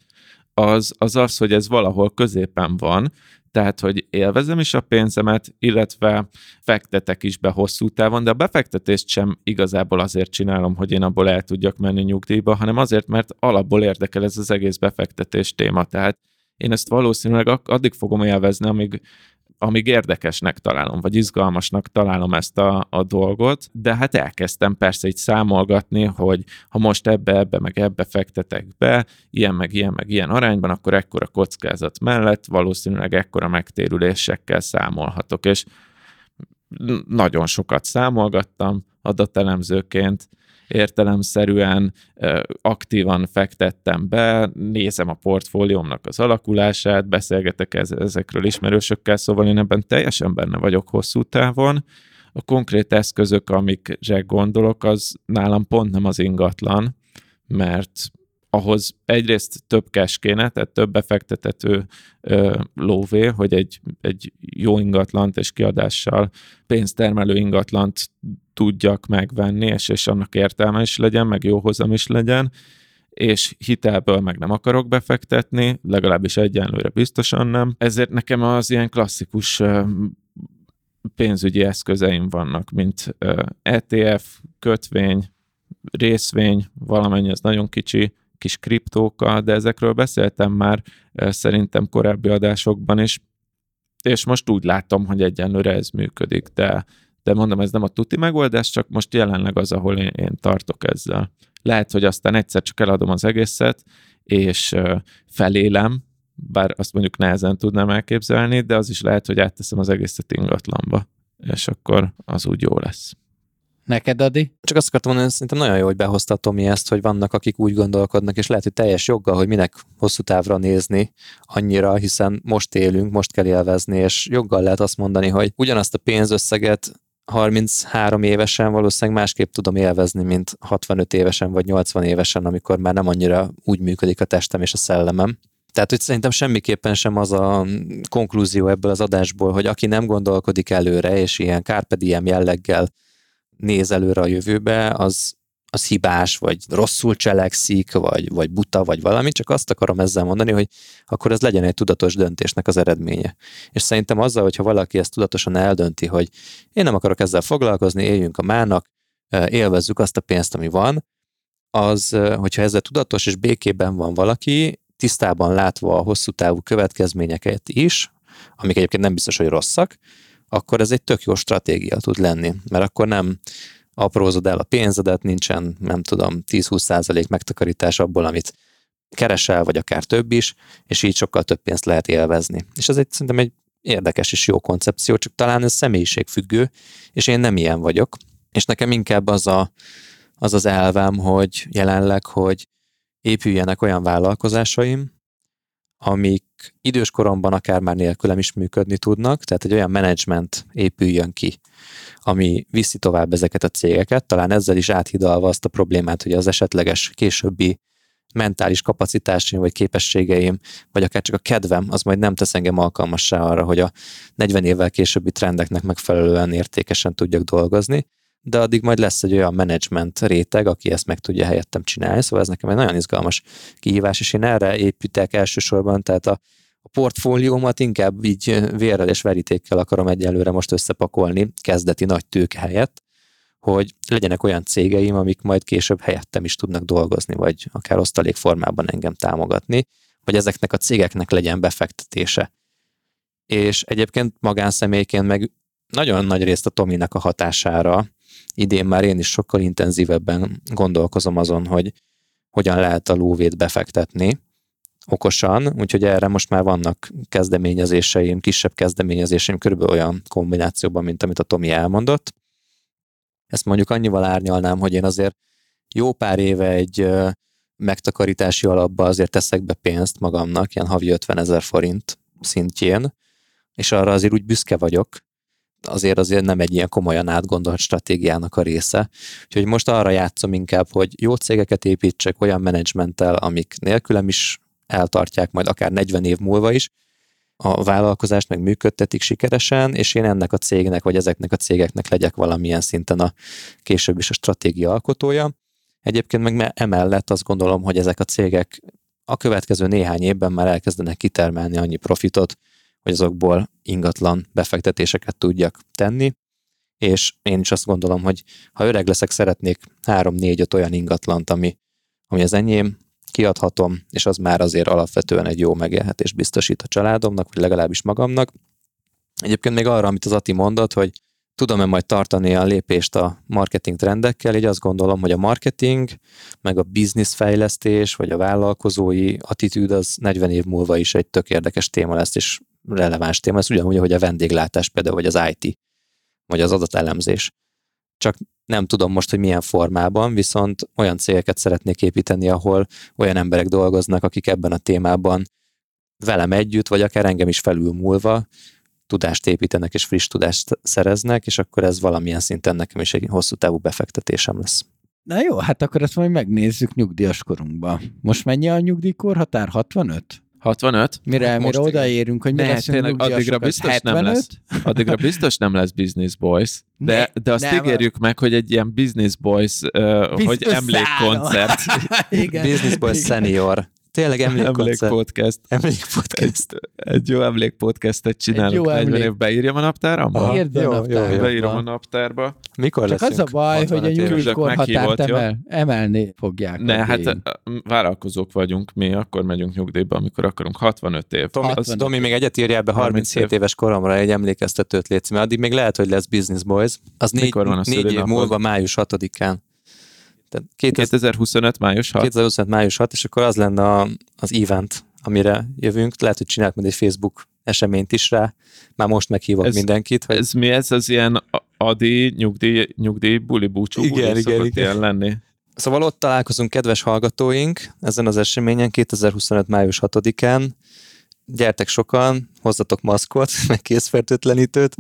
az, az az, hogy ez valahol középen van, tehát, hogy élvezem is a pénzemet, illetve fektetek is be hosszú távon, de a befektetést sem igazából azért csinálom, hogy én abból el tudjak menni nyugdíjba, hanem azért, mert alapból érdekel ez az egész befektetés téma. Tehát én ezt valószínűleg addig fogom élvezni, amíg amíg érdekesnek találom, vagy izgalmasnak találom ezt a, a dolgot, de hát elkezdtem persze így számolgatni, hogy ha most ebbe, ebbe, meg ebbe fektetek be, ilyen, meg ilyen, meg ilyen arányban, akkor ekkora kockázat mellett valószínűleg ekkora megtérülésekkel számolhatok, és nagyon sokat számolgattam adatelemzőként, értelemszerűen aktívan fektettem be, nézem a portfóliómnak az alakulását, beszélgetek ezekről ismerősökkel, szóval én ebben teljesen benne vagyok hosszú távon. A konkrét eszközök, amikre gondolok, az nálam pont nem az ingatlan, mert ahhoz egyrészt több cash kéne, tehát több befektetető ö, lóvé, hogy egy, egy jó ingatlant és kiadással pénztermelő ingatlant tudjak megvenni, és, és annak értelme is legyen, meg jó hozam is legyen, és hitelből meg nem akarok befektetni, legalábbis egyenlőre biztosan nem. Ezért nekem az ilyen klasszikus pénzügyi eszközeim vannak, mint ETF, kötvény, részvény, valamennyi az nagyon kicsi, kis kriptókkal, de ezekről beszéltem már szerintem korábbi adásokban is, és most úgy látom, hogy egyenlőre ez működik, de, de mondom, ez nem a tuti megoldás, csak most jelenleg az, ahol én, én tartok ezzel. Lehet, hogy aztán egyszer csak eladom az egészet, és felélem, bár azt mondjuk nehezen tudnám elképzelni, de az is lehet, hogy átteszem az egészet ingatlanba, és akkor az úgy jó lesz. Neked, Adi? Csak azt akartam mondani, hogy szerintem nagyon jó, hogy behozta Tomi ezt, hogy vannak, akik úgy gondolkodnak, és lehet, hogy teljes joggal, hogy minek hosszú távra nézni annyira, hiszen most élünk, most kell élvezni, és joggal lehet azt mondani, hogy ugyanazt a pénzösszeget 33 évesen valószínűleg másképp tudom élvezni, mint 65 évesen vagy 80 évesen, amikor már nem annyira úgy működik a testem és a szellemem. Tehát, hogy szerintem semmiképpen sem az a konklúzió ebből az adásból, hogy aki nem gondolkodik előre, és ilyen carpe jelleggel néz előre a jövőbe, az, az hibás, vagy rosszul cselekszik, vagy, vagy buta, vagy valami, csak azt akarom ezzel mondani, hogy akkor ez legyen egy tudatos döntésnek az eredménye. És szerintem azzal, hogyha valaki ezt tudatosan eldönti, hogy én nem akarok ezzel foglalkozni, éljünk a mának, élvezzük azt a pénzt, ami van, az, hogyha ezzel tudatos és békében van valaki, tisztában látva a hosszú távú következményeket is, amik egyébként nem biztos, hogy rosszak, akkor ez egy tök jó stratégia tud lenni, mert akkor nem aprózod el a pénzedet, nincsen, nem tudom, 10-20 százalék megtakarítás abból, amit keresel, vagy akár több is, és így sokkal több pénzt lehet élvezni. És ez egy szerintem egy érdekes és jó koncepció, csak talán ez személyiségfüggő, és én nem ilyen vagyok, és nekem inkább az a, az, az elvem, hogy jelenleg, hogy épüljenek olyan vállalkozásaim, amik idős koromban akár már nélkülem is működni tudnak, tehát egy olyan menedzsment épüljön ki, ami viszi tovább ezeket a cégeket, talán ezzel is áthidalva azt a problémát, hogy az esetleges későbbi mentális kapacitásaim, vagy képességeim, vagy akár csak a kedvem, az majd nem tesz engem alkalmassá arra, hogy a 40 évvel későbbi trendeknek megfelelően értékesen tudjak dolgozni, de addig majd lesz egy olyan menedzsment réteg, aki ezt meg tudja helyettem csinálni, szóval ez nekem egy nagyon izgalmas kihívás, és én erre építek elsősorban, tehát a, a portfóliómat inkább így vérrel és verítékkel akarom egyelőre most összepakolni, kezdeti nagy tőke helyett, hogy legyenek olyan cégeim, amik majd később helyettem is tudnak dolgozni, vagy akár osztalék formában engem támogatni, hogy ezeknek a cégeknek legyen befektetése. És egyébként magánszemélyként meg nagyon nagy részt a Tominak a hatására idén már én is sokkal intenzívebben gondolkozom azon, hogy hogyan lehet a lóvét befektetni okosan, úgyhogy erre most már vannak kezdeményezéseim, kisebb kezdeményezéseim, körülbelül olyan kombinációban, mint amit a Tomi elmondott. Ezt mondjuk annyival árnyalnám, hogy én azért jó pár éve egy megtakarítási alapba azért teszek be pénzt magamnak, ilyen havi 50 ezer forint szintjén, és arra azért úgy büszke vagyok, azért azért nem egy ilyen komolyan átgondolt stratégiának a része. Úgyhogy most arra játszom inkább, hogy jó cégeket építsek olyan menedzsmenttel, amik nélkülem is eltartják majd akár 40 év múlva is, a vállalkozást meg működtetik sikeresen, és én ennek a cégnek, vagy ezeknek a cégeknek legyek valamilyen szinten a később is a stratégia alkotója. Egyébként meg emellett azt gondolom, hogy ezek a cégek a következő néhány évben már elkezdenek kitermelni annyi profitot, hogy azokból ingatlan befektetéseket tudjak tenni, és én is azt gondolom, hogy ha öreg leszek, szeretnék 3-4-5 olyan ingatlant, ami, ami az enyém, kiadhatom, és az már azért alapvetően egy jó megélhetést biztosít a családomnak, vagy legalábbis magamnak. Egyébként még arra, amit az Ati mondott, hogy tudom-e majd tartani a lépést a marketing trendekkel, így azt gondolom, hogy a marketing, meg a business fejlesztés, vagy a vállalkozói attitűd az 40 év múlva is egy tök érdekes téma lesz, és releváns téma, ez ugyanúgy, hogy a vendéglátás például, vagy az IT, vagy az adatelemzés. Csak nem tudom most, hogy milyen formában, viszont olyan cégeket szeretnék építeni, ahol olyan emberek dolgoznak, akik ebben a témában velem együtt, vagy akár engem is felülmúlva tudást építenek és friss tudást szereznek, és akkor ez valamilyen szinten nekem is egy hosszú távú befektetésem lesz. Na jó, hát akkor ezt majd megnézzük nyugdíjas korunkban. Most mennyi a nyugdíjkorhatár? 65? 65? Mire, hát mire odaérünk, hogy mi ne, tényleg, addigra biztos 75? nem lesz. Addigra biztos nem lesz Business Boys, de, ne, de azt nem, ígérjük meg, hogy egy ilyen Business Boys, uh, hogy emlékkoncert. Business Boys Senior. Tényleg emlékkoncert. Emlékpodcast. Emlékpodcast. Egy, egy jó emlékpodcastet csinálunk. Egy jó 40 emlék... év beírjam a naptáramba? Írd a naptárba. Beírom a naptárba. Mikor Csak az a baj, hogy a nyugdíjkorhatárt emel, emelni fogják. Ne, hát vállalkozók vagyunk mi, akkor megyünk nyugdíjba, amikor akarunk. 65 év. Tomi, 65 Tomi még egyet írjál be 37 év. éves koromra egy emlékeztetőt létsz, mert addig még lehet, hogy lesz Business Boys. Az négy, van a négy év múlva május 6-án. Tehát 2025 május 6. 2025 május 6, és akkor az lenne a, az event, amire jövünk. Lehet, hogy csinálok majd egy Facebook eseményt is rá. Már most meghívok ez, mindenkit. Hogy... Ez mi ez? Az ilyen adi, nyugdíj, nyugdíj buli búcsú igen, buli igen, igen. ilyen lenni? Szóval ott találkozunk kedves hallgatóink ezen az eseményen 2025. május 6-án. Gyertek sokan, hozzatok maszkot, meg készfertőtlenítőt.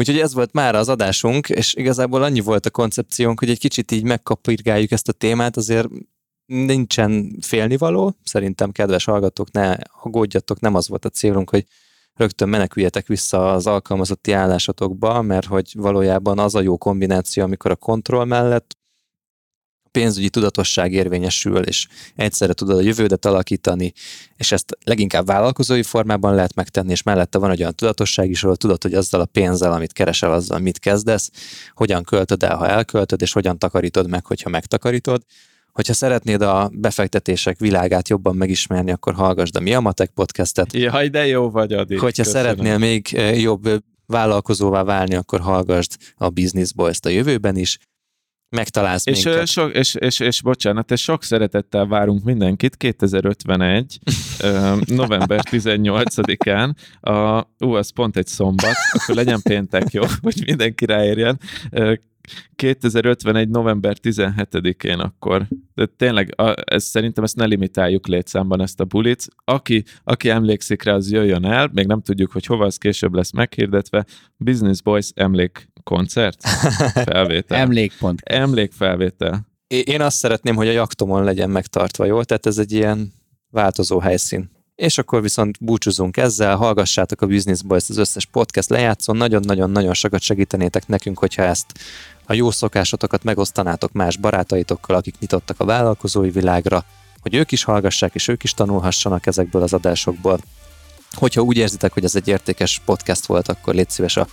Úgyhogy ez volt már az adásunk, és igazából annyi volt a koncepciónk, hogy egy kicsit így megkapirgáljuk ezt a témát, azért nincsen félnivaló, szerintem kedves hallgatók, ne aggódjatok, nem az volt a célunk, hogy rögtön meneküljetek vissza az alkalmazotti állásotokba, mert hogy valójában az a jó kombináció, amikor a kontroll mellett pénzügyi tudatosság érvényesül, és egyszerre tudod a jövődet alakítani, és ezt leginkább vállalkozói formában lehet megtenni, és mellette van egy olyan tudatosság is, ahol tudod, hogy azzal a pénzzel, amit keresel, azzal mit kezdesz, hogyan költöd el, ha elköltöd, és hogyan takarítod meg, hogyha megtakarítod. Hogyha szeretnéd a befektetések világát jobban megismerni, akkor hallgassd a Mi a Matek podcastet. Jaj, de jó vagy, Adi. Hogyha Köszönöm. szeretnél még eh, jobb vállalkozóvá válni, akkor hallgassd a Business Boys-t a jövőben is megtalálsz és, minket. So, és, és, és bocsánat, és sok szeretettel várunk mindenkit 2051. november 18-án. A, ú, az pont egy szombat, akkor legyen péntek, jó, hogy mindenki ráérjen. 2051. november 17-én akkor. De tényleg, a, ez, szerintem ezt ne limitáljuk létszámban ezt a bulit. Aki, aki emlékszik rá, az jöjjön el. Még nem tudjuk, hogy hova, az később lesz meghirdetve. Business Boys emlék koncert felvétel. Emlékpont. Emlékfelvétel. Én azt szeretném, hogy a jaktomon legyen megtartva, jó? Tehát ez egy ilyen változó helyszín. És akkor viszont búcsúzunk ezzel, hallgassátok a Business Boys az összes podcast lejátszon, nagyon-nagyon-nagyon sokat segítenétek nekünk, hogyha ezt a jó szokásotokat megosztanátok más barátaitokkal, akik nyitottak a vállalkozói világra, hogy ők is hallgassák, és ők is tanulhassanak ezekből az adásokból. Hogyha úgy érzitek, hogy ez egy értékes podcast volt, akkor légy szíves a,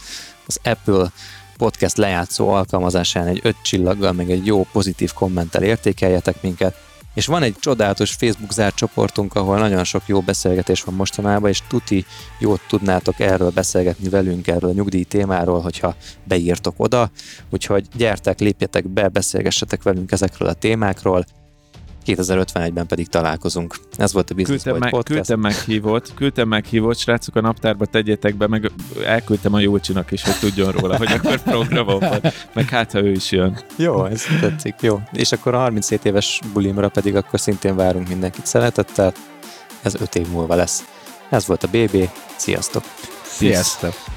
az Apple podcast lejátszó alkalmazásán egy öt csillaggal, meg egy jó pozitív kommentel értékeljetek minket, és van egy csodálatos Facebook zárt csoportunk, ahol nagyon sok jó beszélgetés van mostanában, és tuti jót tudnátok erről beszélgetni velünk, erről a nyugdíj témáról, hogyha beírtok oda. Úgyhogy gyertek, lépjetek be, beszélgessetek velünk ezekről a témákról, 2051-ben pedig találkozunk. Ez volt a Business küldtem meg, Podcast. Küldtem meghívót, küldtem meghívót, srácok a naptárba tegyétek be, meg elküldtem a Júlcsinak is, hogy tudjon róla, hogy akkor programom van, meg hát, ha ő is jön. Jó, ez tetszik, jó. És akkor a 37 éves bulimra pedig akkor szintén várunk mindenkit szeretettel. Ez 5 év múlva lesz. Ez volt a BB, sziasztok! Sziasztok!